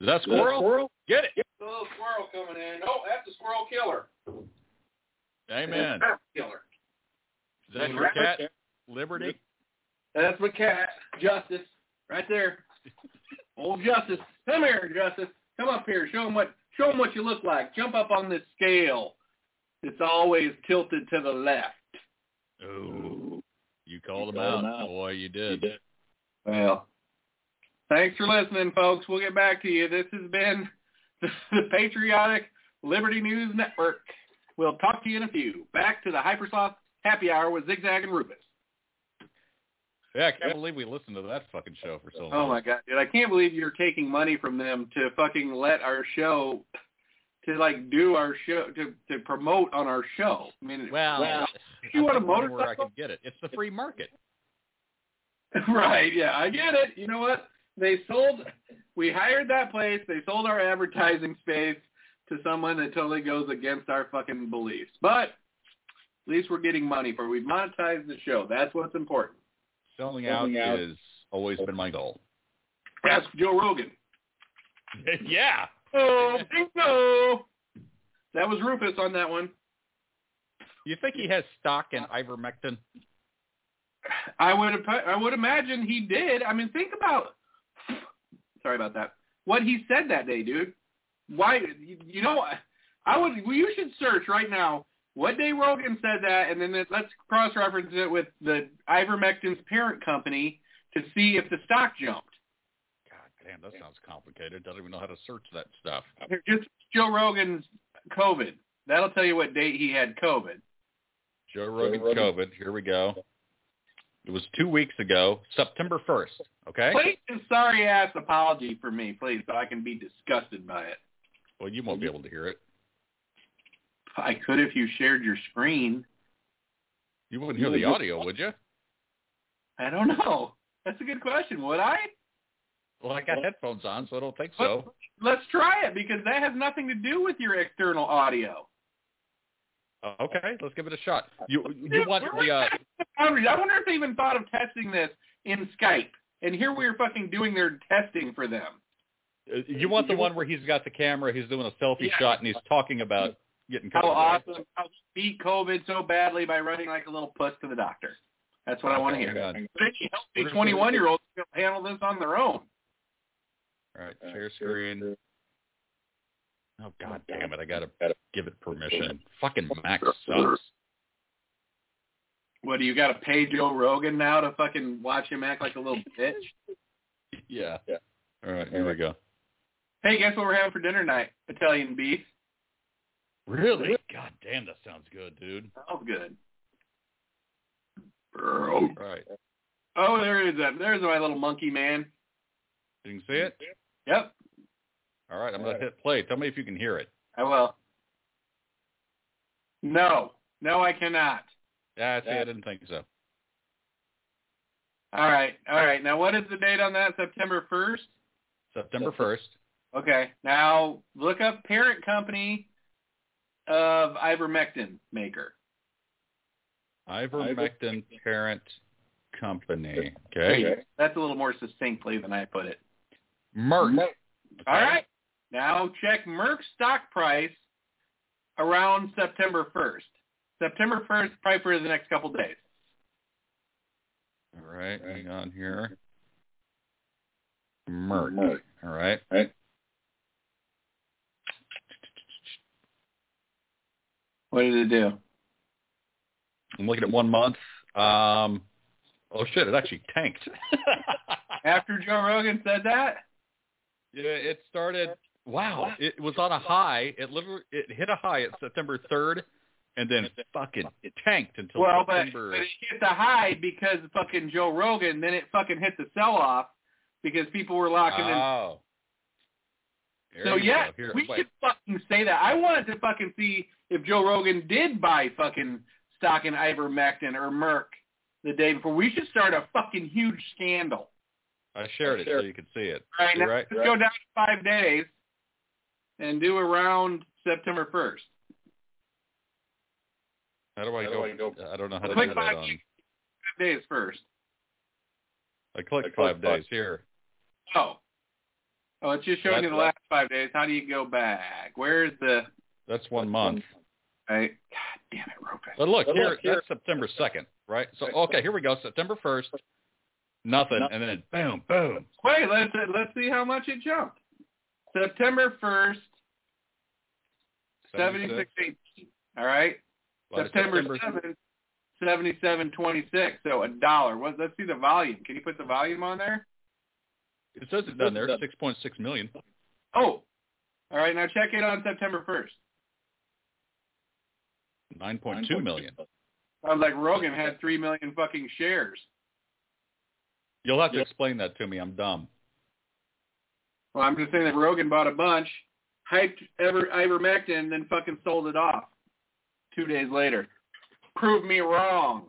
Is that squirrel? Get it. A little squirrel coming in. Oh, that's a squirrel killer. Amen. That's a killer. Is that your cat? Liberty. That's my cat, Justice, right there. Old Justice, come here, Justice. Come up here. Show him what. Show him what you look like. Jump up on this scale. It's always tilted to the left. Oh, you called him out. Boy, you did. Well, thanks for listening, folks. We'll get back to you. This has been the Patriotic Liberty News Network. We'll talk to you in a few. Back to the Hypersloth Happy Hour with Zigzag and Rufus. Yeah, I can't believe we listened to that fucking show for so long. Oh my god, dude! I can't believe you're taking money from them to fucking let our show, to like do our show, to to promote on our show. I mean, Well, you I want a one where I motorcycle? could get it. It's the free market. right? Yeah, I get it. You know what? They sold. We hired that place. They sold our advertising space to someone that totally goes against our fucking beliefs. But at least we're getting money for. it. We've monetized the show. That's what's important. Selling out Selling out. has always been my goal. Ask Joe Rogan. yeah. Oh, bingo! That was Rufus on that one. You think he has stock in ivermectin? I would I would imagine he did. I mean, think about. Sorry about that. What he said that day, dude. Why? You, you know, I would. You should search right now what day Rogan said that, and then let's cross-reference it with the ivermectin's parent company to see if the stock jumped. God damn, that sounds complicated. Doesn't even know how to search that stuff. Just Joe Rogan's COVID. That'll tell you what date he had COVID. Joe Rogan COVID. Here we go. It was two weeks ago, September 1st. Okay. Please a sorry ass apology for me, please, so I can be disgusted by it. Well, you won't be able to hear it. I could if you shared your screen. You wouldn't hear the audio, would you? I don't know. That's a good question. Would I? Well, I got headphones on, so I don't think so. Let's try it because that has nothing to do with your external audio. Okay, let's give it a shot. You you want the? Uh, I wonder if they even thought of testing this in Skype. And here we are fucking doing their testing for them. Uh, you want the one where he's got the camera, he's doing a selfie Yeah. shot, and he's talking about getting How COVID. right? awesome! How he beat COVID so badly by running like a little puss to the doctor. That's what I want to Oh, hear. God. But any healthy 21 year olds can handle this on their own. All right, uh, share screen. Oh god oh, damn it! I gotta give it permission. Fucking Mac sucks. What do you got to pay Joe Rogan now to fucking watch him act like a little bitch? yeah. Yeah. All right, here we go. Hey, guess what we're having for dinner tonight? Italian beef. Really? God damn, that sounds good, dude. Sounds good. All right, Oh, there it is. There's my little monkey man. you can see it. Yep, All right, I'm gonna hit play. Tell me if you can hear it. I will. No, no, I cannot. Yeah, I see. I didn't think so. All right, all right. Now, what is the date on that? September 1st? September first. Okay. Now, look up parent company of ivermectin maker. Ivermectin parent company. Okay. That's a little more succinctly than I put it. Merck. All right. Now check Merck's stock price around September 1st. September 1st, probably for the next couple days. All right, hang on here. Merck. All right. What did it do? I'm looking at one month. Um, oh shit! It actually tanked. After Joe Rogan said that? yeah, it started. Wow, it was on a high. It literally it hit a high at September third, and then it fucking it tanked until Well, but, September. but it hit the high because fucking Joe Rogan. Then it fucking hit the sell-off because people were locking in. So yeah. Here, we should fucking say that. I wanted to fucking see if Joe Rogan did buy fucking stock in ivermectin or Merck the day before. We should start a fucking huge scandal. I shared it so you could see it. All right, You're now right. let's go down to five days and do around September first. How do I go? I don't know how to Click do that five on. Five days first. I clicked five days here. Oh. Oh, it's just showing you the last five days. How do you go back? Where's the That's one month. right? God damn it, Rufus. But look, here that's September second, right? So okay, here we go. September first, nothing, and then boom, boom. Wait, let's let's see how much it jumped. September first, seventy six eighteen. All right. By September seventh, seventy seven twenty six. So a dollar. What? Let's see the volume. Can you put the volume on there? It says it down there, six point six million. Oh. All right. Now check it on September first. Nine point two million. Sounds like Rogan had three million fucking shares. You'll have to explain that to me. I'm dumb. Well, I'm just saying that Rogan bought a bunch, hyped ever ivermectin, then fucking sold it off two days later. Prove me wrong.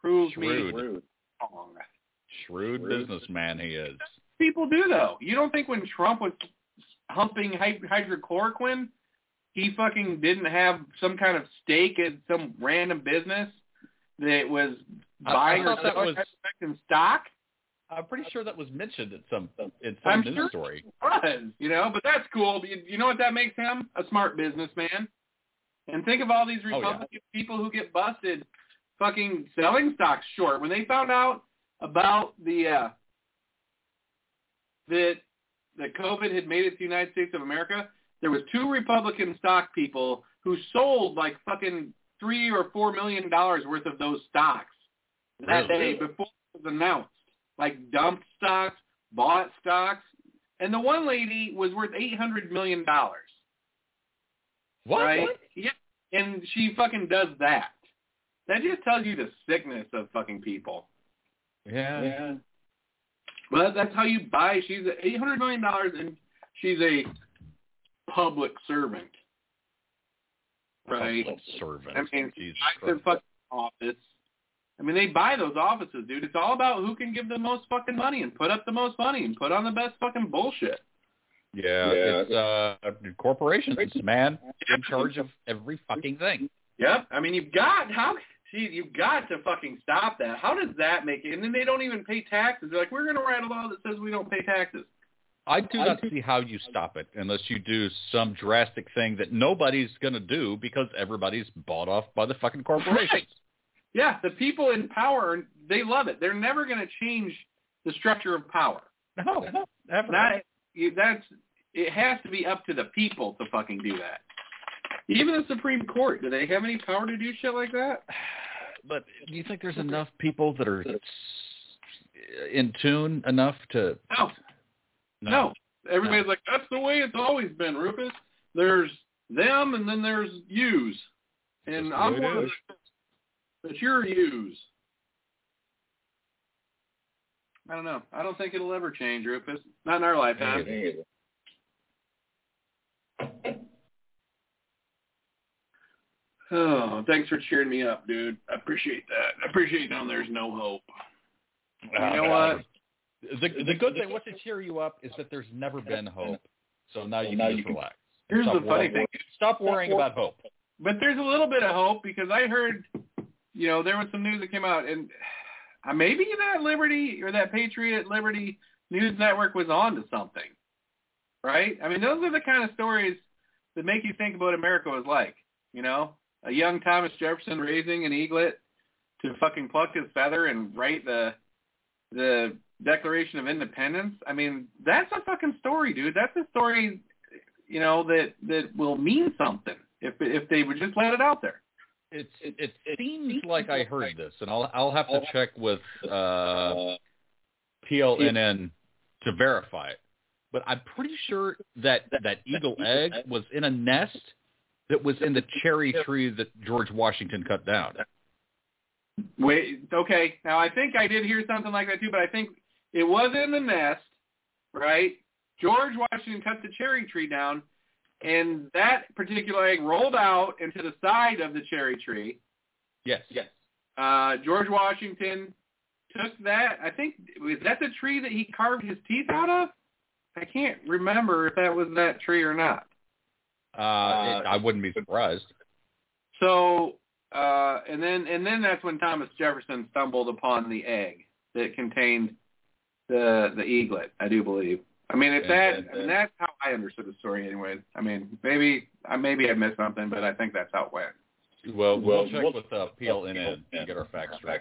Prove Shrewd. me wrong. Shrewd businessman he is. People do though. You don't think when Trump was humping hydrochloroquine, he fucking didn't have some kind of stake in some random business that was buying or selling was- stock? I'm pretty sure that was mentioned in some in I'm some news sure- story. was, you know, but that's cool. You, you know what that makes him? A smart businessman. And think of all these Oh, yeah. Republican people who get busted fucking selling stocks short. When they found out about the uh that that COVID had made it to the United States of America, there was two Republican stock people who sold like fucking three or four million dollars worth of those stocks that Really? day before it was announced. Like dumped stocks, bought stocks, and the one lady was worth eight hundred million dollars. What? Right? Yeah. And she fucking does that. That just tells you the sickness of fucking people. Yeah. Yeah. Well, that's how you buy. She's eight hundred million dollars, and she's a public servant, right? Public servant. I mean, Jesus buy their fucking office. I mean, they buy those offices, dude. It's all about who can give the most fucking money and put up the most money and put on the best fucking bullshit. Yeah, Yeah. it's uh corporations, man, in charge of every fucking thing. Yep. I mean, you've got how. Gee, you've got to fucking stop that. How does that make it? And then they don't even pay taxes. They're like, we're going to write a law that says we don't pay taxes. I do not see how you stop it unless you do some drastic thing that nobody's going to do because everybody's bought off by the fucking corporations. Yeah, the people in power, they love it. They're never going to change the structure of power. No, ever. That that's it has to be up to the people to fucking do that. Even the Supreme Court, do they have any power to do shit like that? But do you think there's enough people that are in tune enough to? No, no. Everybody's like, that's the way it's always been, Rufus. There's them, and then there's yous, and I'm one of the but you're yous. I don't know. I don't think it'll ever change, Rufus. Not in our lifetime. Oh, thanks for cheering me up, dude. I appreciate that. I appreciate knowing there's no hope. Ah, You know what? The the good thing, what to cheer you up, is that there's never been hope. So now you can just relax. Here's Stop the funny worrying- thing. Stop worrying about hope. But there's a little bit of hope because I heard, you know, there was some news that came out, and uh, maybe that Liberty or that Patriot Liberty News Network was on to something, right? I mean, those are the kind of stories that make you think about what America was like. You know, a young Thomas Jefferson raising an eaglet to fucking pluck his feather and write the the Declaration of Independence. I mean, that's a fucking story, dude. That's a story, you know, that that will mean something if if they would just let it out there. It's it seems like I heard this, and I'll I'll have to check with uh, PLNN to verify it. But I'm pretty sure that that eagle egg was in a nest that was in the cherry tree that George Washington cut down. Wait, okay. Now I think I did hear something like that too, but I think it was in the nest, right? George Washington cut the cherry tree down, and that particular egg rolled out into the side of the cherry tree. Yes. Yes. Uh, George Washington took that. I think was that the tree that he carved his teeth out of. I can't remember if that was that tree or not. Uh, it, I wouldn't be surprised. So, uh, and then and then that's when Thomas Jefferson stumbled upon the egg that contained the the eaglet. I do believe. I mean, it's And- that. and- I mean, that's how I understood the story, anyway. I mean, maybe I maybe I missed something, but I think that's how it went. Well, we'll, Well, check we'll- with uh, PLNN and get our facts straight.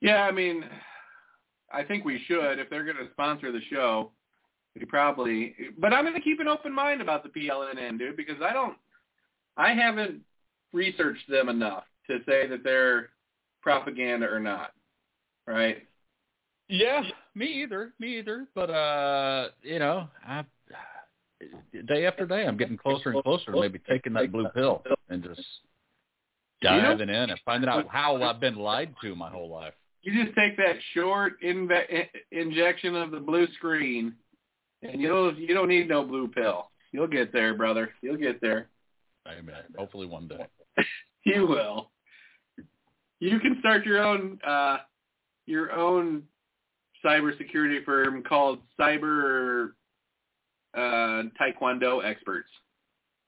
Yeah, I mean, I think we should if they're going to sponsor the show. We probably, but I'm going to keep an open mind about the PLNN, dude, because I don't, I haven't researched them enough to say that they're propaganda or not. Right? Yeah, me either. Me either. But uh, you know, I day after day, I'm getting closer and closer to maybe taking that blue pill and just You know- diving in and finding out how I've been lied to my whole life. You just take that short inve- injection of the blue screen, and you'll you don't need no blue pill. You'll get there, brother. You'll get there. Amen. Hopefully one day. You will. You can start your own uh your own cybersecurity firm called Cyber uh Taekwondo Experts.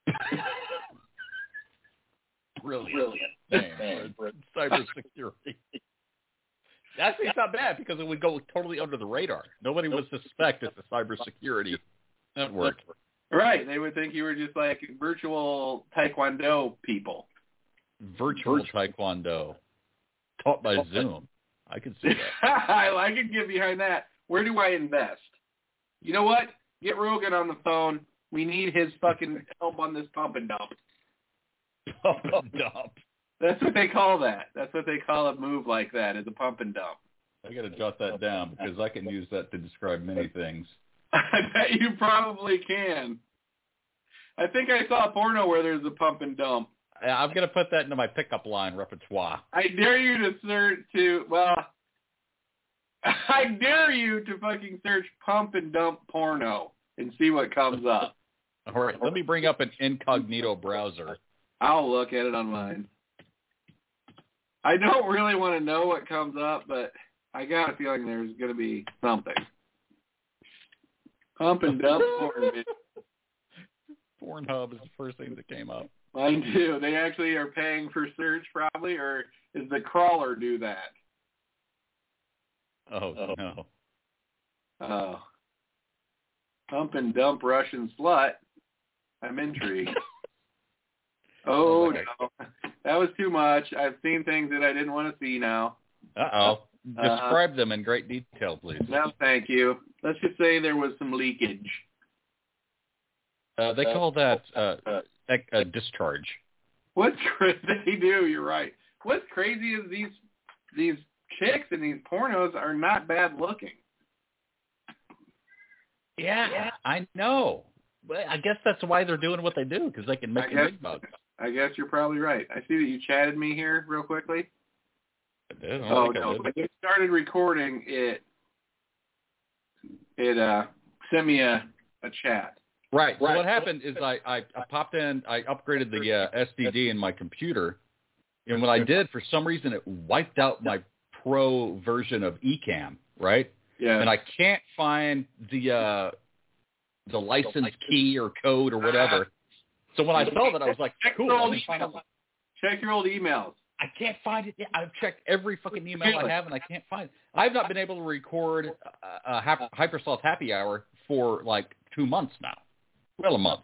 Brilliant. Name for cybersecurity. Actually, it's not bad because it would go totally under the radar. Nobody would suspect it's a cybersecurity network. Right. They would think you were just like virtual Taekwondo people. Virtual taekwondo taught by Zoom. I can see that. I I can get behind that. Where do I invest? You know what? Get Rogan on the phone. We need his fucking help on this pump and dump. Pump and dump. That's what they call that. That's what they call a move like that, is a pump and dump. I got to jot that down because I can use that to describe many things. I bet you probably can. I think I saw a porno where there's a pump and dump. I'm going to put that into my pickup line repertoire. I dare you to search to well, I dare you to fucking search pump and dump porno and see what comes up. All right, let me bring up an incognito browser. I'll look at it on mine. I don't really want to know what comes up, but I got a feeling there's going to be something. Pump and dump porn. Pornhub is the first thing that came up. Mine too. They actually are paying for search probably, or is the crawler do that? Oh, no. Oh. oh. Pump and dump Russian slut. I'm intrigued. oh Sounds no. That was too much. I've seen things that I didn't want to see now. Uh-oh. Uh, Describe them in great detail, please. No, thank you. Let's just say there was some leakage. Uh, they call that uh, ec- a discharge. What's crazy? They do. You're right. What's crazy is these these chicks in these pornos are not bad looking. Yeah, I know. I guess that's why they're doing what they do because they can make guess- big bucks. I guess you're probably right. I see that you chatted me here real quickly. I did. I Oh think I no! did. When you started recording, it it uh sent me a a chat. Right. So Right. what happened is I, I, I popped in, I upgraded the uh, SSD in my computer, and what I did, for some reason, it wiped out my pro version of Ecamm, right? Yeah. And I can't find the uh, the license key or code or whatever. So when I saw that, I was like, Check cool. your old me find out. emails. Check your old emails. I can't find it. I've checked every fucking email I have, and I can't find it. I've not been able to record a, a hap- Hypersloth Happy Hour for like two months now. Well, a month.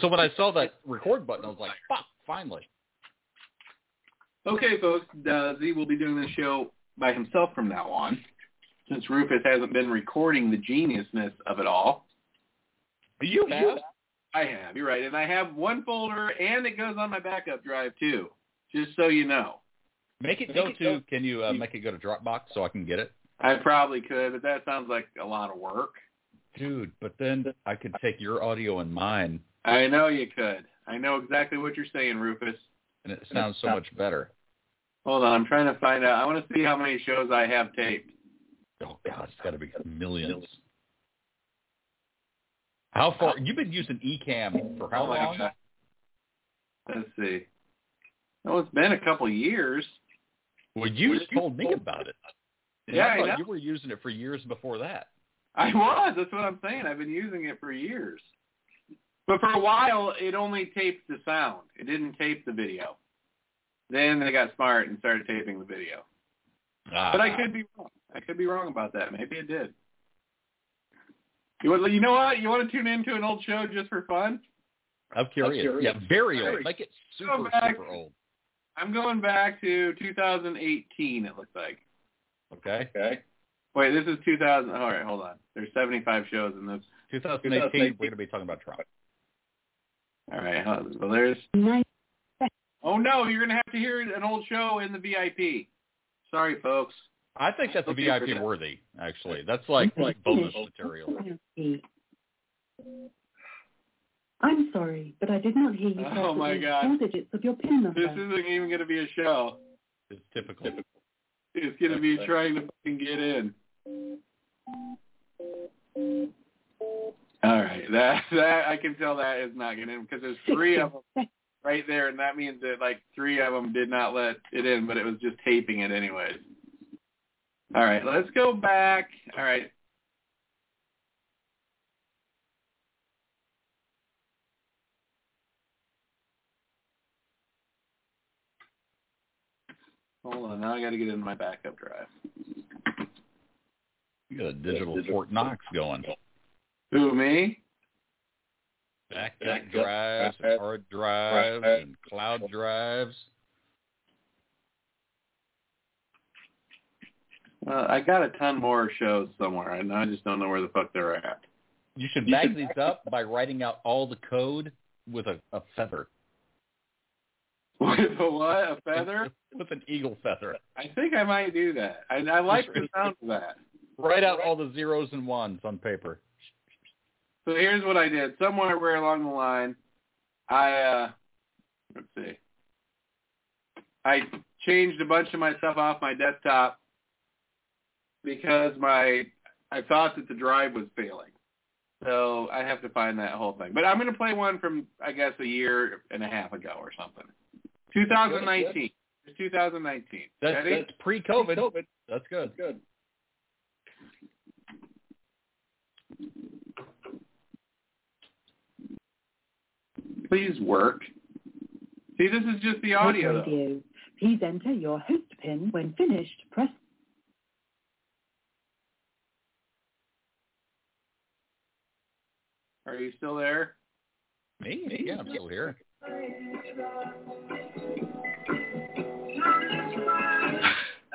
So when I saw that record button, I was like, fuck, finally. Okay, folks. Uh, Z will be doing this show by himself from now on, since Rufus hasn't been recording the geniusness of it all. You have? I have. You're right, and I have one folder, and it goes on my backup drive too. Just so you know, Make it go to, can you uh, make it go to Dropbox so I can get it? I probably could, but that sounds like a lot of work. Dude, but then I could take your audio and mine, I know you could. I know exactly what you're saying, Rufus. and it sounds so much better. Hold on, I'm trying to find out. I want to see how many shows I have taped. Oh, God, it's got to be millions. How far? You've been using Ecamm for how long? Let's see. Oh, it's been a couple years. Well, you told me about it. And Yeah, I I you were using it for years before that. I was. That's what I'm saying. I've been using it for years. But for a while, it only taped the sound. It didn't tape the video. Then they got smart and started taping the video. Ah, But I could be wrong. I could be wrong about that. Maybe it did. You want? You know what? You want to tune into an old show just for fun? I'm curious. curious. Yeah, very old. Make it super, back. super old. I'm going back to 2018. It looks like. Okay. Okay. Wait, this is 2000. All right, hold on. There's 75 shows in this. 2018, we're going to be talking about Trump. All right. Well, there's. Oh no, you're gonna have to hear an old show in the VIP. Sorry, folks. I think that's a VIP worthy, actually. That's like like bonus material. I'm sorry, but I did not hear you Oh, my God. four digits of your PIN number. This isn't even gonna be a show. It's typical. It's gonna be trying to fucking get in. All right, that that I can tell that is not getting in because there's three of them right there, and that means that like three of them did not let it in, but it was just taping it anyways. All right, let's go back. All right. Hold on, now I got to get in my backup drive. You got a digital Fort Knox going. Who me? Backup drives, and hard drives, and cloud drives. Well, I got a ton more shows somewhere, and I just don't know where the fuck they're at. You should back these up by writing out all the code with a, a feather. With a what? A feather? With an eagle feather. I think I might do that. I, I like the sound of that. Write out all the zeros and ones on paper. So here's what I did. Somewhere where along the line, I uh, let's see, I changed a bunch of my stuff off my desktop because my I thought that the drive was failing. So I have to find that whole thing. But I'm going to play one from I guess a year and a half ago or something. 2019. It's 2019. That's, Ready? that's pre-COVID. That's good. Good. Please work. See, this is just the audio. though. Please enter your host pin. When finished, press Are you still there? Me? Me? Yeah, I'm still here.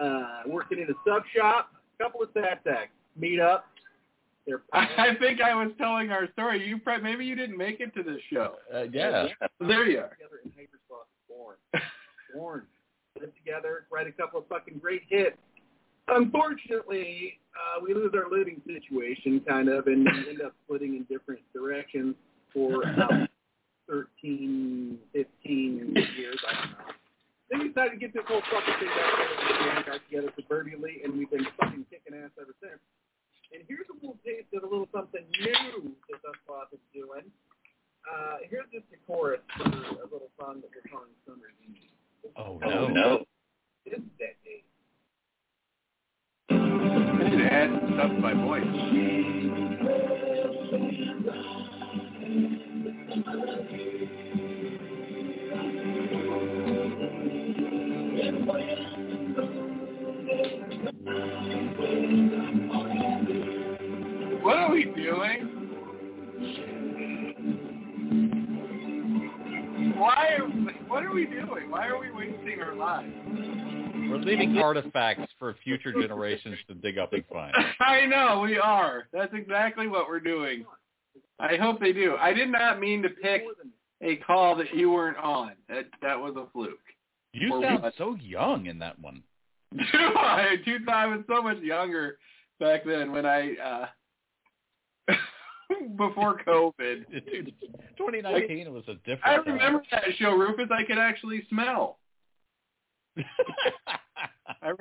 uh, working in a sub shop. A couple of SATACs meet up. They're I think I was telling our story. You pre- maybe you didn't make it to this show. Uh, yeah. There you are. together and Hypersloth born. born. Put together, write a couple of fucking great hits. Unfortunately, uh, we lose our living situation kind of and end up splitting in different directions for about 13, 15 years. I don't know. Then we decided to get this whole fucking thing back together, back together suburbially, and we've been fucking kicking ass ever since. And here's a little taste of a little something new that Duscloth is doing. Uh, here's just the chorus for a little song that we're calling Summer's Eve. Oh No, no. no. It's that add some stuff my voice. What are we doing? Why? Are, what are we doing? Why are we wasting our lives? We're leaving artifacts for future generations to dig up and find. I know we are. That's exactly what we're doing. I hope they do. I did not mean to pick a call that you weren't on. That that was a fluke. You Or sound what? so young in that one. I, two I was so much younger back then when I uh before COVID. Dude, 2019 was a different. I time. remember that show, Rufus. I could actually smell.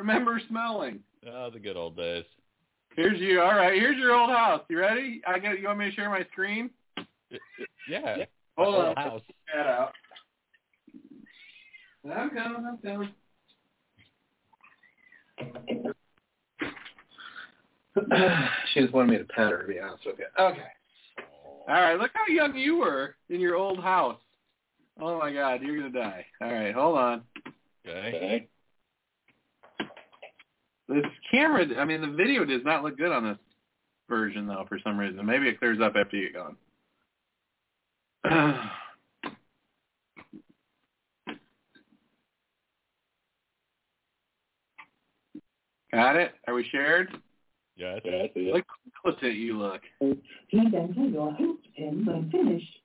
I remember smelling. oh, the good old days. Here's you. All right, here's your old house. You ready? I got. You want me to share my screen? Yeah. Hold on. house. that out. I'm coming. I'm coming. she just wanted me to pet her, to be honest with you. Okay. All right. Look how young you were in your old house. Oh my God, you're gonna die. All right, hold on. Okay. This camera, I mean, the video does not look good on this version though, for some reason. Maybe it clears up after you get gone. Got it? Are we shared? Yeah, Yeah, I see it. Look how close you look. Please enter your host pin. When finished,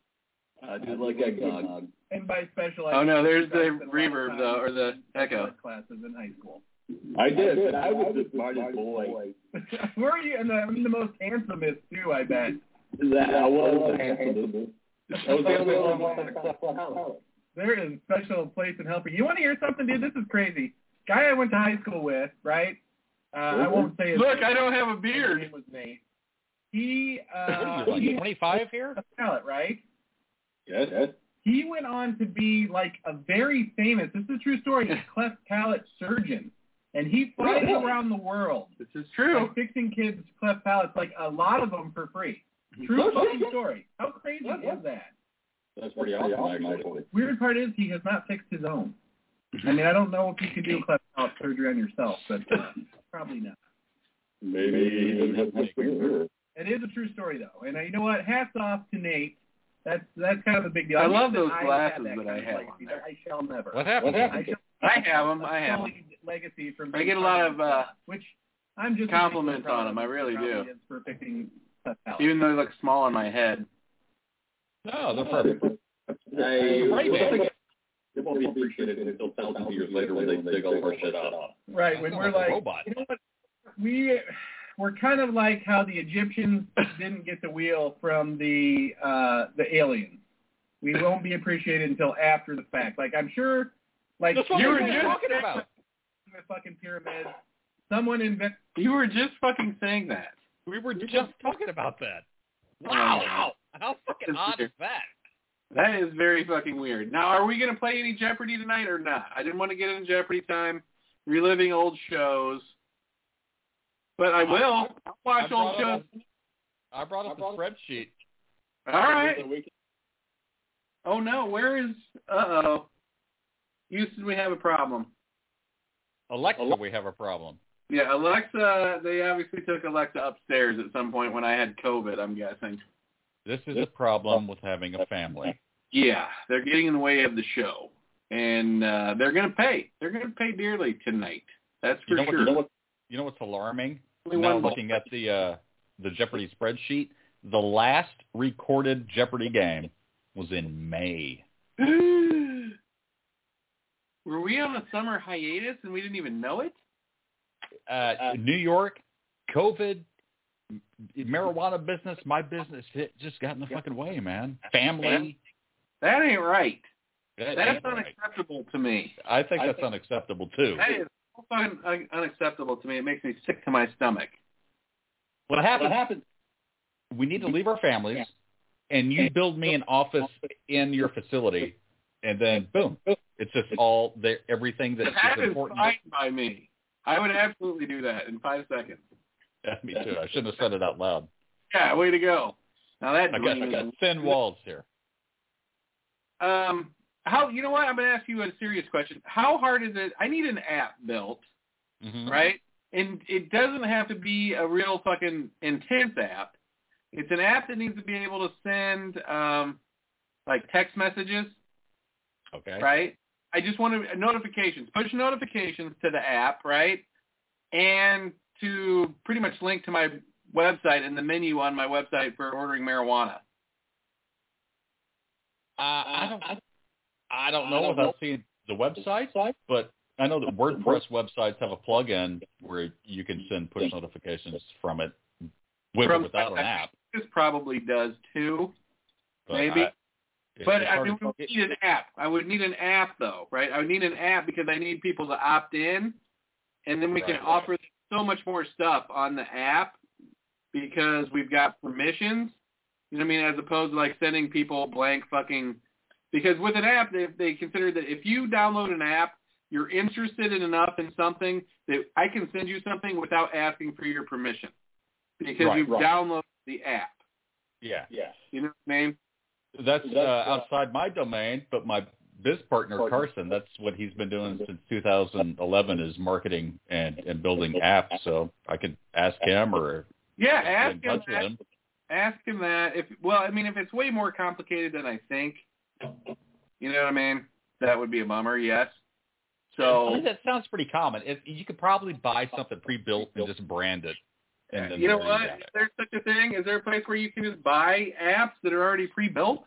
I do like eggnog. And by special, Oh no, there's the guys spent a lot of reverb though, or the echo. classes in high school. I did, but I was the smartest boy. Were you? And the, I mean, the most handsomest too, I bet. That I was the handsomest. I was the only one except for Howard. There is a special place in helping. You want to hear something, dude? This is crazy. Guy I went to high school with, right? Uh, I won't say his Look, I don't have a His beard. name was Nate. He What uh, are you, like 25 here? a palate, right? Yes, yes. He went on to be like a very famous. This is a true story. A cleft palate surgeon, and he flies Really? around the world This is true. like fixing kids' cleft palates, like a lot of them for free. True fucking story. How crazy is that? That's pretty awesome, actually. Weird part is he has not fixed his own. I mean, I don't know if you can do cleft palate surgery on yourself, but uh, probably not. Maybe he doesn't have much for It is a true story though, and uh, you know what? Hats off to Nate. That's that's kind of a big deal. I wish love those I glasses had that I of have legacy, on there. I shall never. What happened? What I happened? Shall I have them. I have them. legacy from. I get a lot of uh which I'm just compliments on them, I really do. For picking stuff out. even though they look small on my head. No, they're perfect. Hey, Right, man. It won't be appreciated until thousands of years later when they dig all of our shit up. Right when we're like like, robot. you know what? We we're kind of like how the Egyptians didn't get the wheel from the uh the aliens. We won't be appreciated until after the fact. Like I'm sure, like That's what You were were just- talking about. the fucking pyramids. Someone invent. You were just fucking saying that. We were just talking about that. Wow. Wow. How fucking odd is that? That is very fucking weird. Now, are we going to play any Jeopardy tonight or not? I didn't want to get into Jeopardy time, reliving old shows, but I will. I'll watch I old brought shows. up- I brought up the spreadsheet. All right. Oh no, where is? Uh oh. Houston, we have a problem. Alexa, we have a problem. Yeah, Alexa. They obviously took Alexa upstairs at some point when I had COVID. I'm guessing. This is a problem with having a family. Yeah, they're getting in the way of the show, and uh, they're going to pay. They're going to pay dearly tonight. That's for You know, what, sure. you, know what, you know what's alarming? Now looking at the uh, the Jeopardy spreadsheet, the last recorded Jeopardy game was in May. Were we on a summer hiatus and we didn't even know it? Uh, New York, COVID, marijuana business, my business, it just got in the fucking way, man. Family. That ain't right. that That's ain't right. unacceptable to me. I think that's unacceptable too. That is so fucking un- unacceptable to me. It makes me sick to my stomach. What happened? We need to leave our families, and you build me an office in your facility, and then boom, it's just all there. Everything that That is is important. fine by me. I would absolutely do that in five seconds. Yeah, me too. I shouldn't have said it out loud. Yeah, way to go. Now that I got, I got thin walls here. um how you know what I'm gonna ask you a serious question. How hard is it? I need an app built, Mhm. right? And it doesn't have to be a real fucking intense app. It's an app that needs to be able to send um like text messages, Okay. right? I just want to notifications, push notifications to the app, right? And to pretty much link to my website and the menu on my website for ordering marijuana. Uh, I don't. I don't know without seeing the website, but I know that WordPress websites have a plug-in where you can send push notifications from it with or From- without an app. This probably does too. But Maybe. I, it- But I hard mean, we would need an app. I would need an app though, right? I would need an app because I need people to opt in, and then we can Right. offer so much more stuff on the app because we've got permissions. You know what I mean? As opposed to like sending people blank fucking. Because with an app, they they consider that if you download an app, you're interested in enough in something that I can send you something without asking for your permission because Right, you've right. downloaded the app. Yeah. Yeah, You know what I mean? That's uh, outside my domain. But my biz partner Carson, that's what he's been doing since 2011 is marketing and and building apps. So I could ask him or Yeah, ask him touch that. him. ask him that if well i mean if it's way more complicated than i think you know what i mean that would be a bummer yes I so that sounds pretty common. It, you could probably buy something pre-built and just brand it. And then you know there what go. is there such a thing is there a place where you can just buy apps that are already pre-built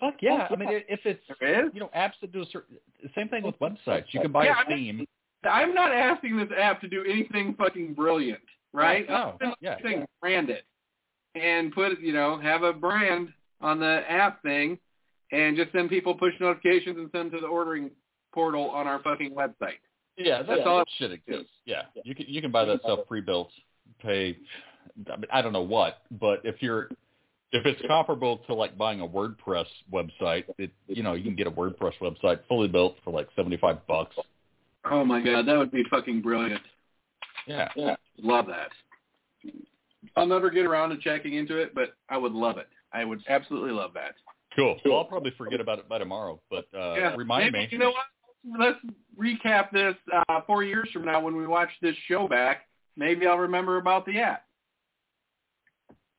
Fuck yeah! I mean, if it's there is you know apps that do a certain same thing with websites. You can buy Yeah, a I mean- theme. i'm not asking this app to do anything fucking brilliant right No, I'm yeah. saying brand it and put you know have a brand on the app thing and just send people push notifications and send them to the ordering portal on our fucking website Yeah, that's Yeah. all that shit exists. Yeah, you can you can buy that stuff pre-built. Pay, I, mean, I don't know what, but if you're if it's comparable to like buying a WordPress website, it you know you can get a WordPress website fully built for like seventy five bucks. oh my god that would be fucking brilliant Yeah, Yeah. Love that. I'll never get around to checking into it, but I would love it. I would absolutely love that. cool. Well, I'll probably forget about it by tomorrow, but uh, yeah. remind Maybe- me. You know what? Let's recap this uh, four years from now when we watch this show back. Maybe I'll remember about the app.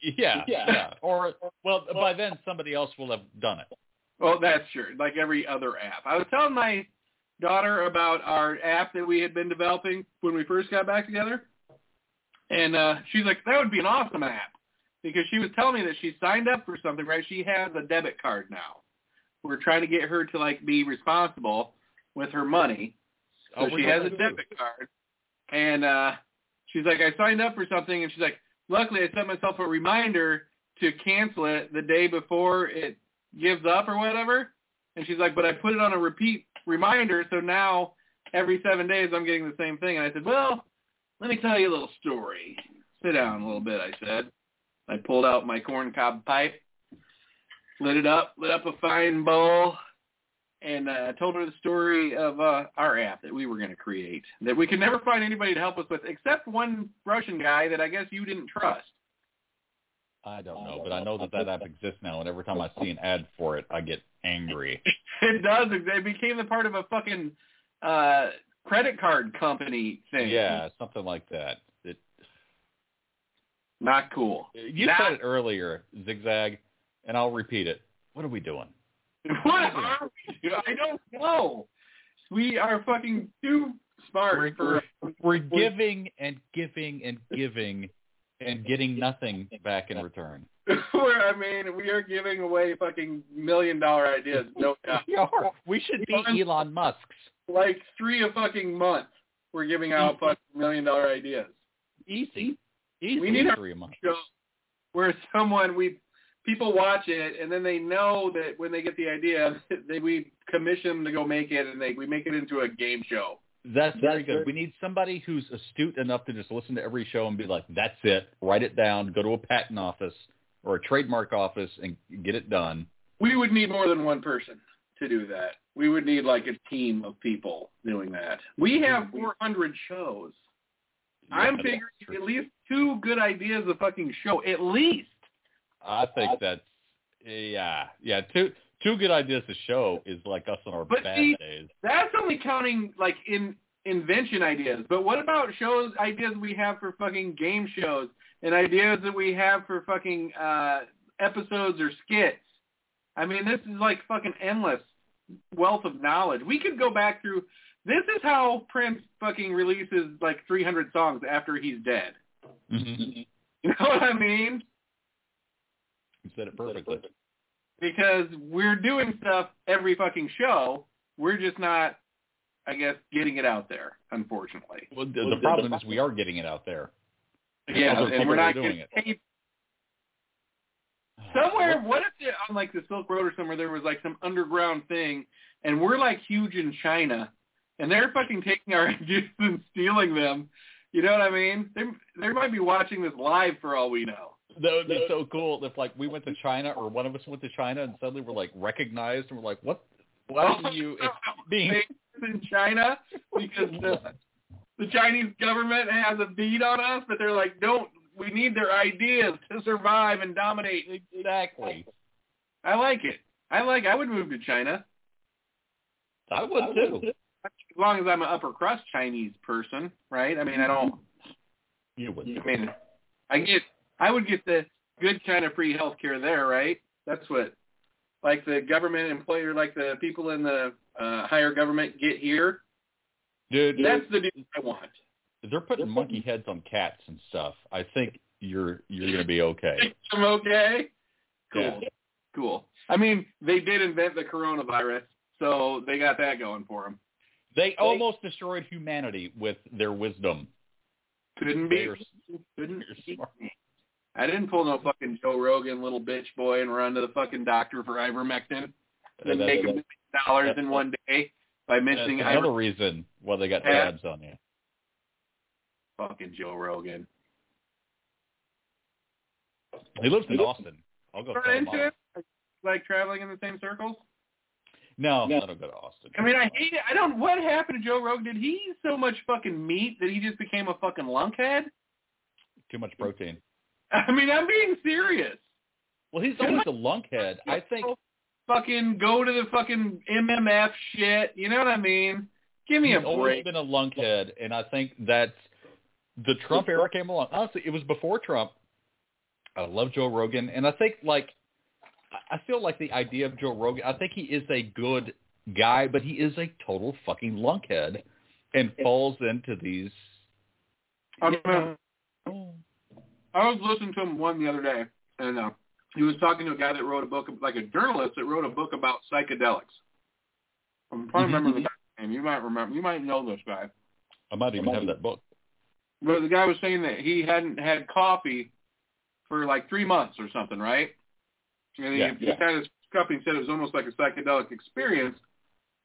Yeah, yeah, Or well, by then somebody else will have done it. Well, that's true. Like every other app. I was telling my daughter about our app that we had been developing when we first got back together. And uh, she's like, that would be an awesome app. Because she was telling me that she signed up for something, right? She has a debit card now. We're trying to get her to like be responsible with her money. So Oh, she has a debit card. And uh she's like, I signed up for something and she's like, luckily I set myself a reminder to cancel it the day before it gives up or whatever. And she's like, but I put it on a repeat reminder, so now every seven days I'm getting the same thing. And I said, well, let me tell you a little story. Sit down a little bit, I said. I pulled out my corncob pipe, lit it up, lit up a fine bowl, and uh, told her the story of uh, our app that we were going to create that we could never find anybody to help us with except one Russian guy that I guess you didn't trust. I don't know, but I know that that app exists now, and every time I see an ad for it, I get angry. it does. It became the part of a fucking uh, credit card company thing. Yeah, something like that. It, Not cool. you Not- said it earlier, zigzag, and I'll repeat it. What are we doing? What are we? I don't know. We are fucking too smart We're, for. we're, we're giving and giving and giving and getting nothing back in return. Where I mean, we are giving away fucking million dollar ideas. No doubt. We are. We should be Elon Musk's. Like three a fucking month, we're giving out fucking million dollar ideas. Easy. Easy. We need three a month. Show where someone we people watch it and then they know that when they get the idea, they we commission them to go make it and they we make it into a game show. That's very good. We need somebody who's astute enough to just listen to every show and be like, "That's it. Write it down. Go to a patent office or a trademark office and get it done." We would need more than one person to do that. We would need like a team of people doing that. We have mm-hmm. 400 shows. I'm figuring at least two good ideas a fucking show, at least. I think that's yeah, yeah. Two two good ideas to show is like us on our But bad see- days. That's only counting like in invention ideas. But what about shows ideas we have for fucking game shows and ideas that we have for fucking uh episodes or skits? I mean, this is like fucking endless wealth of knowledge. We could go back through this is how Prince fucking releases like 300 songs after he's dead. Mhm. You know what I mean? You said it perfectly. Because we're doing stuff every fucking show. We're just not, I guess, getting it out there, unfortunately. Well, the, the problem is we are getting it out there. Yeah, Other and we're are not doing getting it. paid. Somewhere, what if it, on like the Silk Road or somewhere there was like some underground thing, and we're like huge in China, and they're fucking taking our ideas and stealing them. You know what I mean? They they might be watching this live for all we know. That would be so cool if like we went to China or one of us went to China and suddenly we're like recognized and we're like, what? What are you? It's being in China because the the Chinese government has a bead on us, but they're like, don't. We need their ideas to survive and dominate. exactly. I like it. I like. I would move to China I would too. as long as I'm an upper crust Chinese person, right? I mean, I don't. You would. I mean, I get. I would get the good kind of free health care there, right? That's what, like the government employer, like the people in the uh, higher government get here. Dude, That's the deal I want. if they're putting monkey heads on cats and stuff, I think you're you're gonna be okay. I'm okay. Cool. Yeah. Cool. I mean, they did invent the coronavirus, so they got that going for them. They almost destroyed humanity with their wisdom. Couldn't be. They're, Couldn't they're be. smart. I didn't pull no fucking Joe Rogan, little bitch boy, and run to the fucking doctor for ivermectin and That's, make a million dollars in one day by that's another iver- reason why they got Yeah. tabs on you. fucking Joe Rogan. He lives in Austin. I'll go. Are tell him it? Like traveling in the same circles? No, I don't go to Austin. I mean, I hate it. I don't. What happened to Joe Rogan? Did he eat so much fucking meat that he just became a fucking lunkhead? too much protein. I mean, I'm being serious. Well, he's always a lunkhead. I think fucking go to the fucking MMF shit. You know what I mean? Give me a he's always been a lunkhead, and I think that the Trump era came along. Honestly, it was before Trump. I love Joe Rogan, and I think like I feel like the idea of Joe Rogan. I think he is a good guy, but he is a total fucking lunkhead, and falls into these. I'm, uh, I was listening to him one the other day, and uh, he was talking to a guy that wrote a book, like a journalist that wrote a book about psychedelics. I'm trying to remember the guy's name. You might remember. You might know this guy. I might even have that book. But the guy was saying that he hadn't had coffee for like three months or something, right? And he, Yeah, he yeah. kind of cup and said it was almost like a psychedelic experience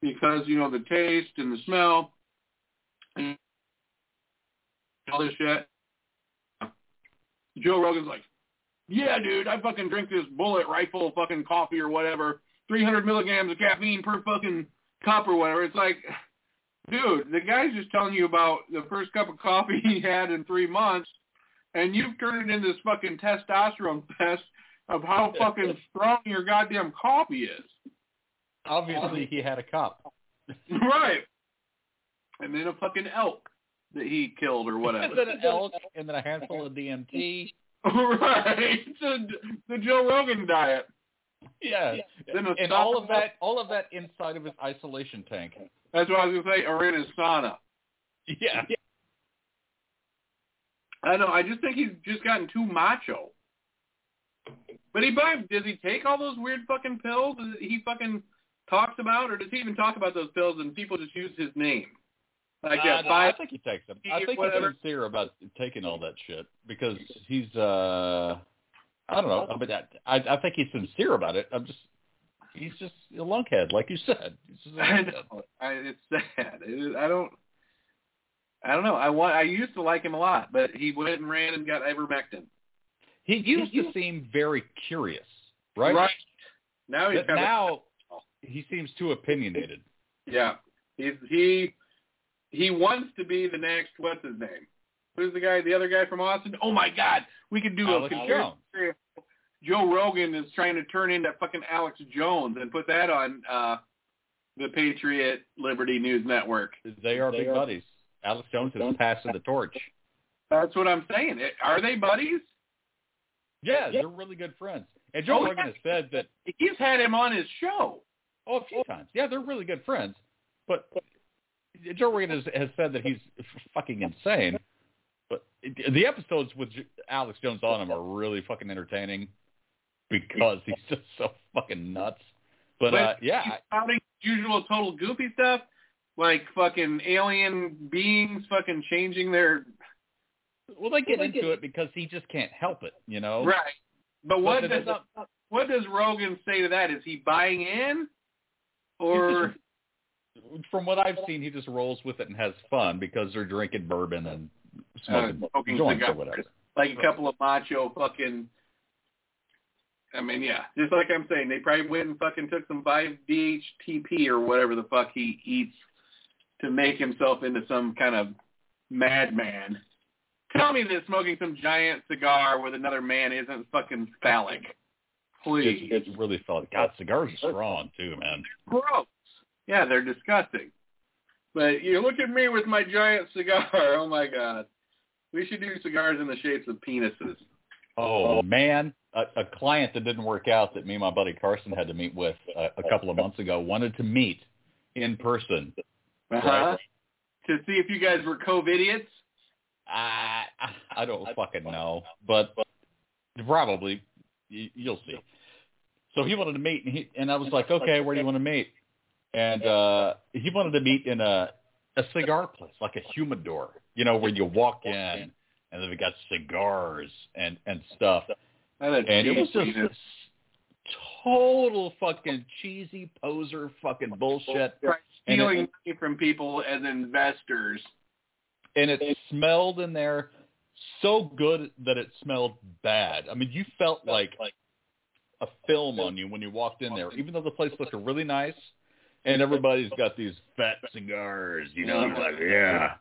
because you know the taste and the smell. And all this shit. Joe Rogan's like, yeah, dude, I fucking drink this bullet rifle fucking coffee or whatever, 300 milligrams of caffeine per fucking cup or whatever. It's like, dude, the guy's just telling you about the first cup of coffee he had in three months, and you've turned it into this fucking testosterone fest of how fucking strong your goddamn coffee is. Obviously, he had a cup. right. And then a fucking elk that he killed or whatever. and then an elk, and then a handful of DMT. right. The, the Joe Rogan diet. Yeah. Then a And sauna. all of that, all of that inside of his isolation tank. That's what I was gonna say. Or in his sauna. Yeah. I know. I just think he's just gotten too macho. But he buy, does he take all those weird fucking pills that he fucking talks about, or does he even talk about those pills and people just use his name? Like Uh, no, five. I think he takes them. I think whatever. he's sincere about taking all that shit because he's. uh I don't know, I but I, I think he's sincere about it. I'm just, he's just a lunkhead, like you said. He's just a I know. I, it's sad. It I don't. I don't know. I want. I used to like him a lot, but he went and ran and got ivermectin. He used to seem very curious, right? Right. Now he's kind of now he seems too opinionated. Yeah. He's he he wants to be the next what's his name? Who's the guy the other guy from Austin? Oh my god. We could do Alex a conspiracy. Joe Rogan is trying to turn into fucking Alex Jones and put that on uh the Patriot Liberty News Network. They are big buddies. Alex Jones is passing the torch. That's what I'm saying. Are they buddies? Yeah, they're really good friends. And Joe Oh, Rogan yeah. has said that He's had him on his show. oh a few times. Yeah, they're really good friends. But Joe Rogan has, has said that he's fucking insane. But the episodes with Alex Jones on him are really fucking entertaining because he's just so fucking nuts. But uh, yeah, he's spouting usual total goofy stuff, like fucking alien beings fucking changing their well, they get into it because he just can't help it, you know. right. But what But does it's what does Rogan say to that? Is he buying in, or From what I've seen, he just rolls with it and has fun because they're drinking bourbon and smoking, Uh, smoking joints or whatever. like a couple of macho fucking? I mean, yeah, just like I'm saying, they probably went and fucking took some 5-DHTP or whatever the fuck he eats to make himself into some kind of madman. Tell me that smoking some giant cigar with another man isn't fucking phallic. Please. It's, it's really felt. God, cigars are strong too, man. gross. Yeah, they're disgusting. But you look at me with my giant cigar. Oh my god. We should do cigars in the shapes of penises. Oh man, a, a client that didn't work out that me and my buddy Carson had to meet with a, a couple of months ago wanted to meet in person. Uh-huh. Right. To see if you guys were COVID idiots. I I don't fucking know, but, but probably you, you'll see. So he wanted to meet, and he and I was like, okay, where do you want to meet? And uh he wanted to meet in a a cigar place, like a humidor, you know, where you walk in and then we got cigars and and stuff. And And it was just this total fucking cheesy poser fucking bullshit. And stealing it, money from people as investors. and it smelled in there so good that it smelled bad. I mean, you felt like like a film on you when you walked in there, even though the place looked really nice and everybody's got these fat cigars, you know, I'm like, yeah.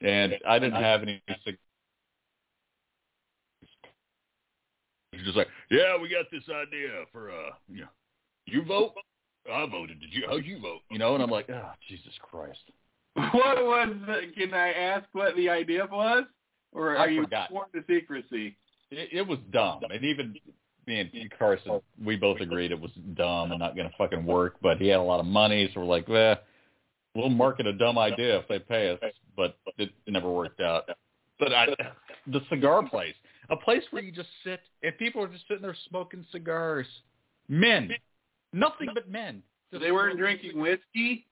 And I didn't have any cigars. Just like, yeah, we got this idea for uh, you know, you vote, I voted. Did you? How'd you vote? You know, and I'm like, oh, Jesus Christ. What was the, can I ask what the idea was? Or I are you forgot. sworn to secrecy? It, it was dumb, and even me and Carson, we both agreed it was dumb and not going to fucking work. But he had a lot of money, so we're like, well, we'll market a dumb idea if they pay us. But it never worked out. But I, the cigar place, a place where you just sit and people are just sitting there smoking cigars. Men, nothing but men. So they weren't drinking whiskey?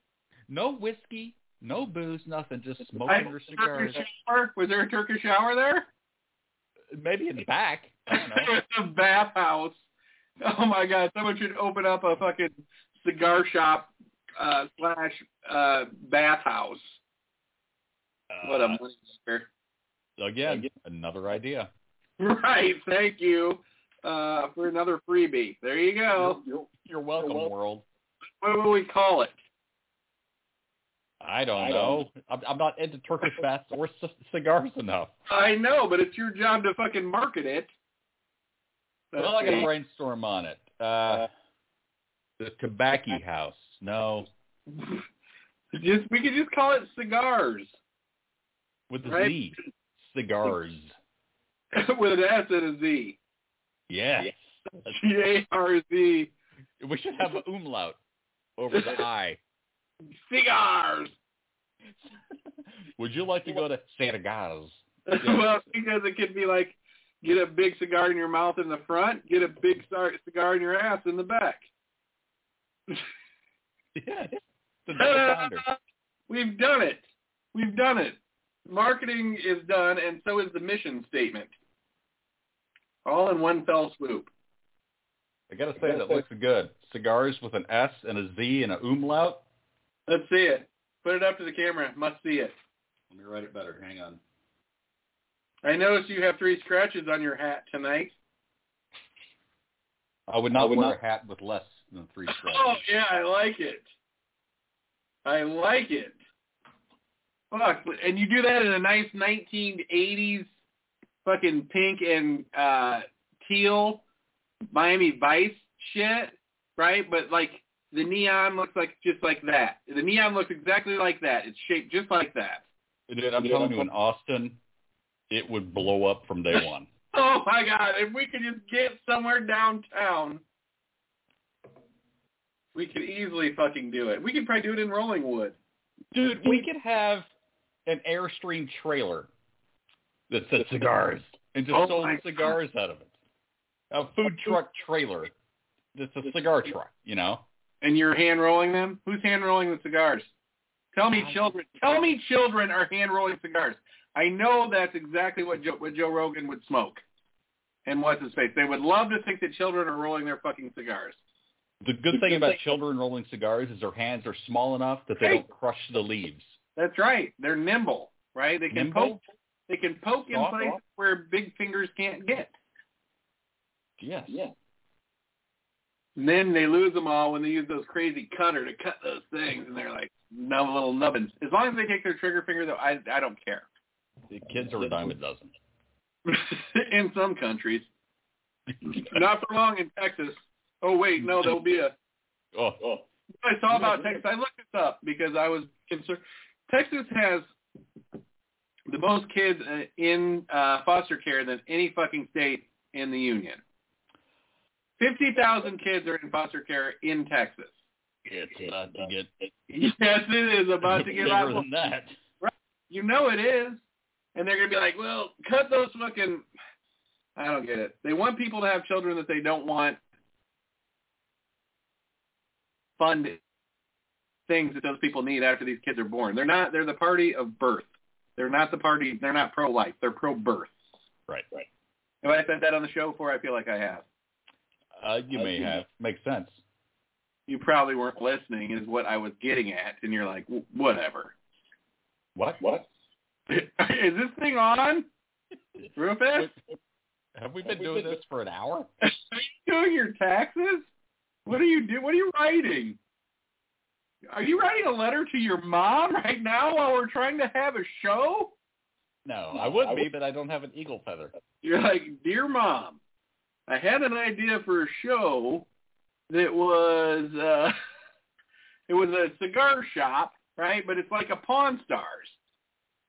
No whiskey, no booze, nothing. Just I- smoking their cigars. Was there a Turkish shower there? Maybe in the back. I don't it's a bathhouse. Oh my god, someone should open up a fucking cigar shop uh slash uh bathhouse. What a Uh, moneymaker. Again, another idea. Right. Thank you uh, for another freebie. There you go. You're welcome, world. What will we call it? I don't know. I'm, I'm not into Turkish baths or c- cigars enough. I know, but it's your job to fucking market it. Well, I got to brainstorm on it. Uh, the Tobacco House. No, just we could just call it cigars with the Right. Z. Cigars. with an S and a Z. Yes. G A R Z. We should have an umlaut over the I. Cigars. Would you like to go to Cigars? well, because it could be like, get a big cigar in your mouth in the front, get a big cigar cigar in your ass in the back. Yes. The double pounder. We've done it. We've done it. Marketing is done, and so is the mission statement. All in one fell swoop. I got to say that looks good. Cigars with an S and a Z and a umlaut. Let's see it. Put it up to the camera. Must see it. Let me write it better. Hang on. I noticed you have three scratches on your hat tonight. I would not wear a hat with less than three scratches. Oh yeah, I like it. I like it. Fuck, and you do that in a nice 1980s fucking pink and uh teal Miami Vice shit, right? But like the neon looks like just like that. The neon looks exactly like that. It's shaped just like that. Dude, I'm telling you, in Austin, it would blow up from day one. Oh my god, if we could just get somewhere downtown, we could easily fucking do it. We could probably do it in Rollingwood. Dude, we could have an Airstream trailer that said cigars and just Oh sold cigars out of it. A food truck trailer that's a cigar truck, you know? And you're hand rolling them? Who's hand rolling the cigars? Tell me children. Tell me children are hand rolling cigars. I know that's exactly what Joe, what Joe Rogan would smoke. And what's his face? They would love to think that children are rolling their fucking cigars. The good thing about children rolling cigars is their hands are small enough that they Hey. don't crush the leaves. That's right. They're nimble, right? They can Nimble? poke. They can poke in Soft? places where big fingers can't get. Yes. And then they lose them all when they use those crazy cutter to cut those things, and they're like nub little nubbins. As long as they take their trigger finger, though, I I don't care. The kids are a dime a dozen. in some countries, not for long in Texas. Oh wait, no, there'll be a. Oh, oh. I saw about Texas. I looked this up because I was concerned. Texas has the most kids uh, in uh, foster care than any fucking state in the union. Fifty thousand kids are in foster care in Texas. it's about to get Yes, it is about to get bigger out. than that. Right. You know it is. And they're going to be like, well, cut those fucking... I don't get it. They want people to have children that they don't want fund things that those people need after these kids are born. They're not, they're the party of birth. They're not the party, they're not pro-life. They're pro-birth. Right, right. Have I said that on the show before? I feel like I have. Uh, you may have. Makes sense. You probably weren't listening is what I was getting at. And you're like, "W- whatever. What? What? is this thing on? Rufus? Have we been doing this for an hour? Are you doing your taxes? What are you do? What are you writing? Are you writing a letter to your mom right now while we're trying to have a show? No, I would be, but I don't have an eagle feather. You're like, dear mom, I had an idea for a show that was uh it was a cigar shop, right? But it's like a Pawn Stars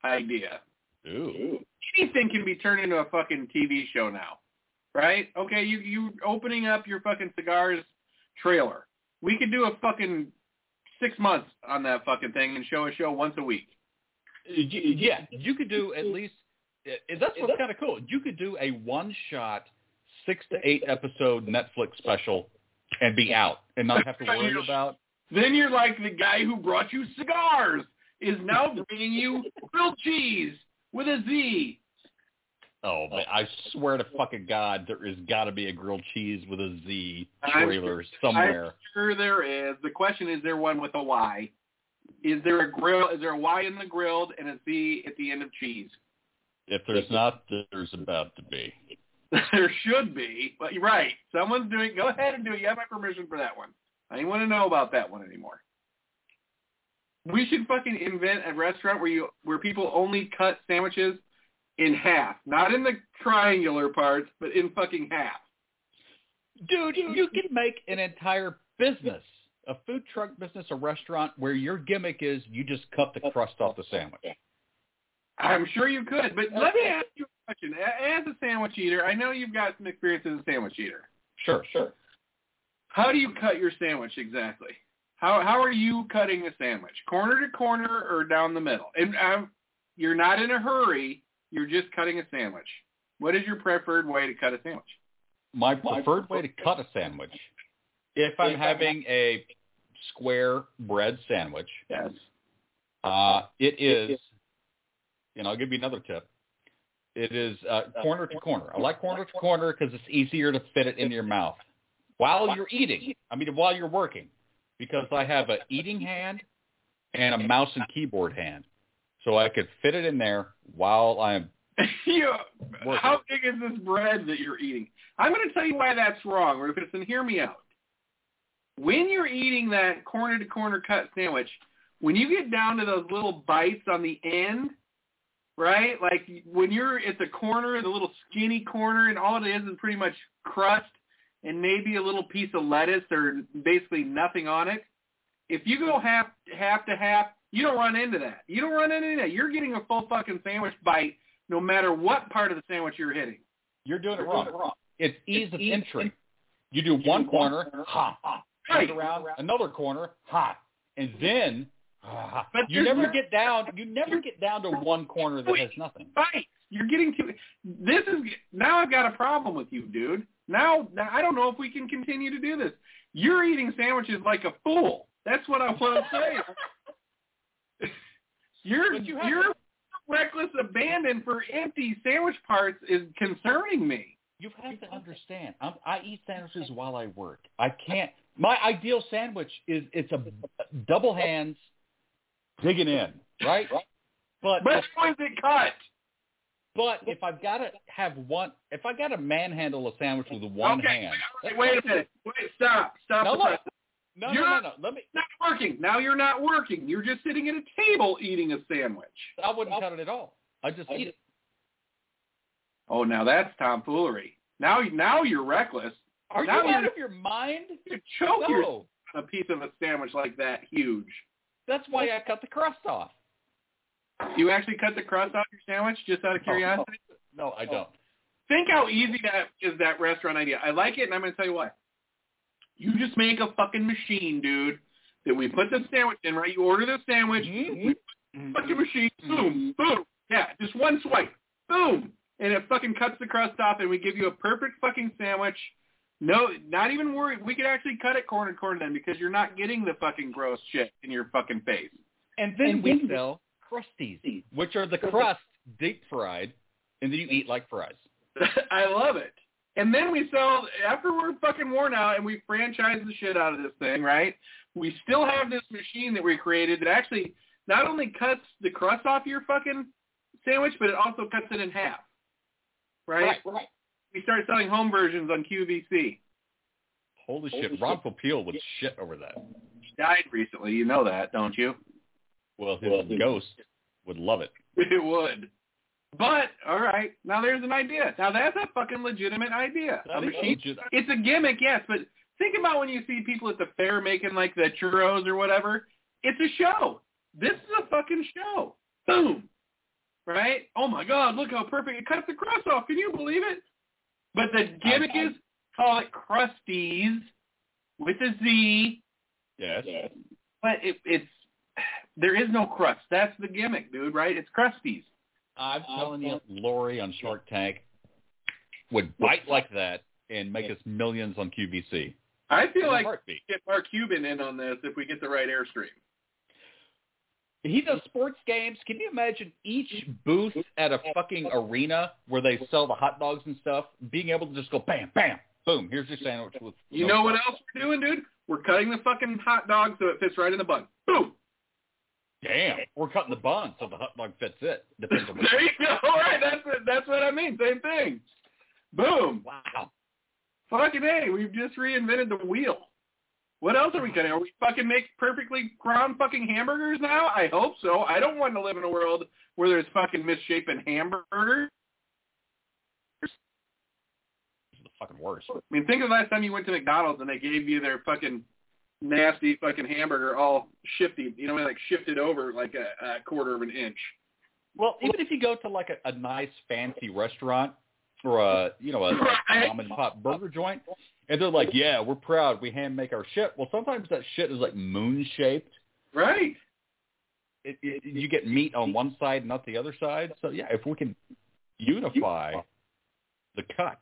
idea. Ooh. anything can be turned into a fucking TV show now, right? Okay, you you opening up your fucking cigars trailer. We could do a fucking six months on that fucking thing and show a show once a week. Yeah, you could do at least. That's what's kind of cool. You could do a one-shot, six to eight episode Netflix special, and be out, and not have to worry about. Then you're like the guy who brought you cigars is now bringing you grilled cheese with a Z. Oh, man, I swear to fucking God, there is got to be a grilled cheese with a Z I'm- trailer somewhere. I'm sure there is. The question is there one with a Y? Is there a grill? Is there a Y in the grilled and a Z at the end of cheese? If there's not, there's about to be. there should be, but you're right. Someone's doing. Go ahead and do it. You have my permission for that one. I didn't want to know about that one anymore. We should fucking invent a restaurant where you where people only cut sandwiches in half, not in the triangular parts, but in fucking half. Dude, you can make an entire business, a food truck business, a restaurant where your gimmick is you just cut the crust off the sandwich. I'm sure you could, but let me ask you a question. As a sandwich eater, I know you've got some experience as a sandwich eater. Sure, sure. How do you cut your sandwich exactly? How how are you cutting a sandwich? Corner to corner or down the middle? And um, you're not in a hurry. You're just cutting a sandwich. What is your preferred way to cut a sandwich? My preferred way to cut a sandwich, if I'm having a square bread sandwich, Yes. uh, it is, and I'll give you another tip. It is uh, corner to corner. I like corner to corner because it's easier to fit it into your mouth while you're eating. I mean, while you're working, because I have an eating hand and a mouse and keyboard hand, so I could fit it in there while I'm. Working. how big is this bread that you're eating? I'm going to tell you why that's wrong, or if it's in, hear me out. When you're eating that corner to corner cut sandwich, when you get down to those little bites on the end, right? Like when you're at the corner, the little skinny corner, and all it is is pretty much crust and maybe a little piece of lettuce or basically nothing on it. If you go half half to half, you don't run into that. You don't run into that. You're getting a full fucking sandwich bite no matter what part of the sandwich you're hitting. You're doing it wrong. It's ease of entry. You do one corner, ha, Right. turn around, another corner, ha, and then ha. But you never no- get down. You never get down to one corner that has nothing. Right. You're getting to this is now I've got a problem with you, dude. Now, now I don't know if we can continue to do this. You're eating sandwiches like a fool. That's what I want to say. you're you have your reckless abandon for empty sandwich parts is concerning me. You have to understand. I'm, I eat sandwiches while I work. I can't. My ideal sandwich is it's a double hands digging in, right? But But how is it cut? But if I've got to have one, if I got to manhandle a sandwich with one okay. hand, Wait, wait a minute. Wait, stop. Stop. No, the look. no, You're- no, no, no. Let me. Not working. Now you're not working. You're just sitting at a table eating a sandwich. I wouldn't cut it at all. I just eat it. Oh, now that's tomfoolery. Now, now you're reckless. Are Now you out of your mind? You choke your No. a piece of a sandwich like that huge. That's why I cut the crust off. You actually cut the crust off your sandwich just out of curiosity? No, I oh. don't. Think how easy that is that restaurant idea. I like it, and I'm going to tell you why. You just make a fucking machine, dude, that we put the sandwich in, right? You order the sandwich, mm-hmm. we mm-hmm. fucking machine, mm-hmm. boom, boom. Yeah, just one swipe, boom. And it fucking cuts the crust off, and we give you a perfect fucking sandwich. No, not even worried. We could actually cut it corner to corner then because you're not getting the fucking gross shit in your fucking face. And then we sell crusties, which are the crust deep fried, and then you eat like fries. I love it. And then we sell after we're fucking worn out and we franchise the shit out of this thing, right? We still have this machine that we created that actually not only cuts the crust off your fucking sandwich, but it also cuts it in half. Right? right. We started selling home versions on QVC. Holy shit, Ron Popeil would shit over that. He died recently, you know that, don't you? Well, his ghost would love it. It would. But all right, now there's an idea. Now that's a fucking legitimate idea. That a machine legit. it's a gimmick, yes, but think about when you see people at the fair making like the churros or whatever. It's a show. This is a fucking show. Boom. Right? Oh my God, look how perfect. It cuts the crust off. Can you believe it? But the gimmick I- is call it Crusties with a Z, Yes. but it, it's there is no crust. That's the gimmick, dude, right? It's Crusties. I'm oh, telling you, Lori on Shark Tank would bite like that and make us millions on QVC. I feel In a like heartbeat. get Mark Cuban in on this if we get the right airstream. He does sports games. Can you imagine each booth at a fucking arena where they sell the hot dogs and stuff, being able to just go bam, bam, boom, here's your sandwich with You no know what else we're doing, dude? We're cutting the fucking hot dog so it fits right in the bun. Boom. Damn, we're cutting the bun so the hot dog fits it. Depends on There you go. All right, that's what, that's what I mean. Same thing. Boom. Wow. Fucking hey, we've just reinvented the wheel. What else are we gonna? Are we fucking make perfectly ground fucking hamburgers now? I hope so. I don't want to live in a world where there's fucking misshapen hamburgers. This is the fucking worst. I mean, think of the last time you went to McDonald's and they gave you their fucking nasty fucking hamburger all shifty, you know, like shifted over like a, a quarter of an inch. Well, even if you go to like a, a nice fancy restaurant or a you know a, a Right. mom and pop burger joint, and they're like, "Yeah, we're proud. We hand make our shit." Well, sometimes that shit is like moon shaped. Right. It, it, you get meat on one side, not the other side. So yeah, if we can unify the cut,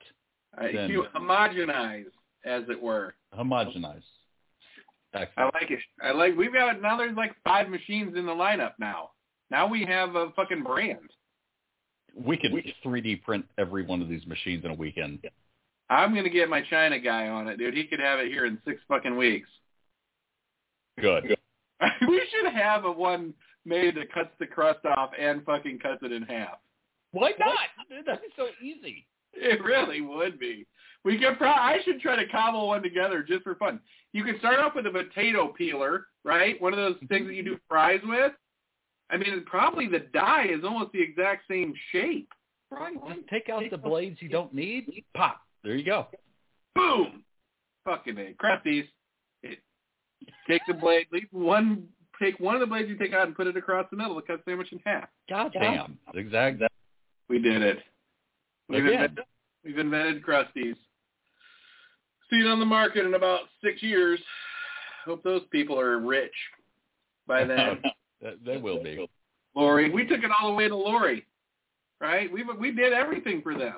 Uh, Then- you homogenize, as it were. homogenize. I like it. I like. We've got now. There's like five machines in the lineup now. Now we have a fucking brand. We could 3D print every one of these machines in a weekend. I'm gonna get my China guy on it, dude. He could have it here in six fucking weeks. Good. we should have a one made that cuts the crust off and fucking cuts it in half. Why not? That'd be so easy. It really would be. We could. Pro- I should try to cobble one together just for fun. You can start off with a potato peeler, right? One of those mm-hmm. things that you do fries with. I mean, probably the die is almost the exact same shape. Right. Just take out the blades you don't need. Pop. There you go. Boom. Fucking a. Crusties. It, take the blade. Leave one. Take one of the blades you take out and put it across the middle to cut the sandwich in half. God damn. Exactly. We did it. We've invented, we've invented Krusties. See it on the market in about six years. Hope those people are rich by then. they will be. Lori, we took it all the way to Lori, right? We we did everything for them.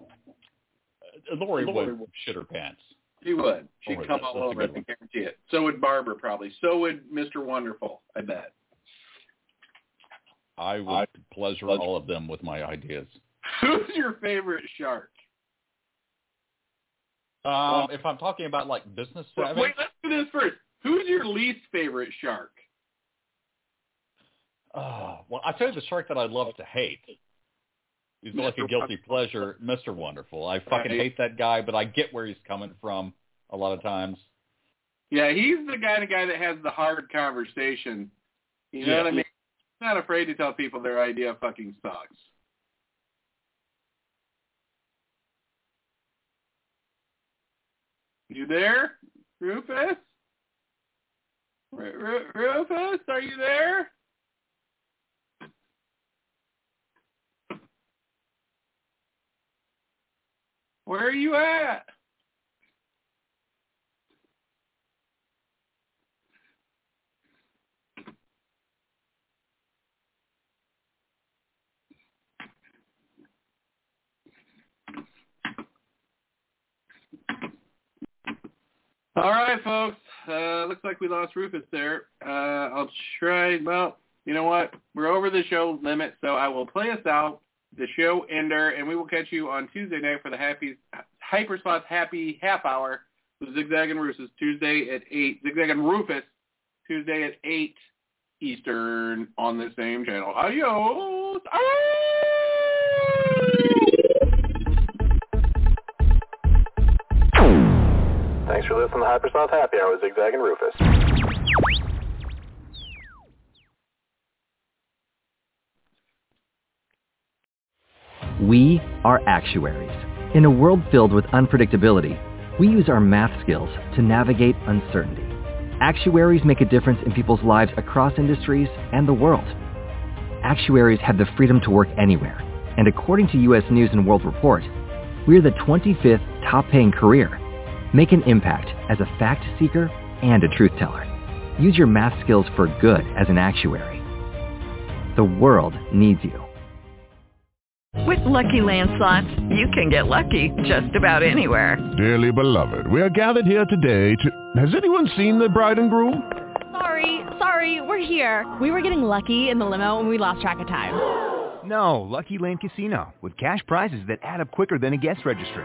Uh, Lori would shit her pants. She would. She'd Lori, come that's- all that's over it. good I guarantee it. So would Barbara probably. So would Mr. Wonderful. I bet. I would pleasure all of them with my ideas. Who's your favorite shark? Um, if I'm talking about like business Wait, savvy, let's do this first. Who's your least favorite shark? oh, well, I tell you the shark that I love to hate. He's like a guilty pleasure, Mr. Wonderful. I fucking Right. hate that guy, but I get where he's coming from a lot of times. Yeah, he's the kind of guy that has the hard conversation. You know Yeah. what I mean? He's not afraid to tell people their idea fucking sucks. You there, Rufus? Ru- Ru- Rufus, are you there? Where are you at? All right, folks. Uh, looks like we lost Rufus there. Uh, I'll try. Well, you know what? We're over the show limit, so I will play us out, the show ender, and we will catch you on Tuesday night for the happy Hypersloth Happy Half Hour with Zigzag and Rufus Tuesday at eight. Zigzag and Rufus Tuesday at eight Eastern on the same channel. Adios. Thanks for listening to Hypersloth Happy Hour with Zigzag and Rufus. We are actuaries. In a world filled with unpredictability, we use our math skills to navigate uncertainty. Actuaries make a difference in people's lives across industries and the world. Actuaries have the freedom to work anywhere, and according to U.S. News World Report, we're the 25th top-paying career. Make an impact as a fact seeker and a truth teller. Use your math skills for good as an actuary. The world needs you. With Lucky Land slots, you can get lucky just about anywhere. Dearly beloved, we are gathered here today to... Has anyone seen the bride and groom? Sorry, sorry, we're here. We were getting lucky in the limo and we lost track of time. No, Lucky Land Casino, with cash prizes that add up quicker than a guest registry.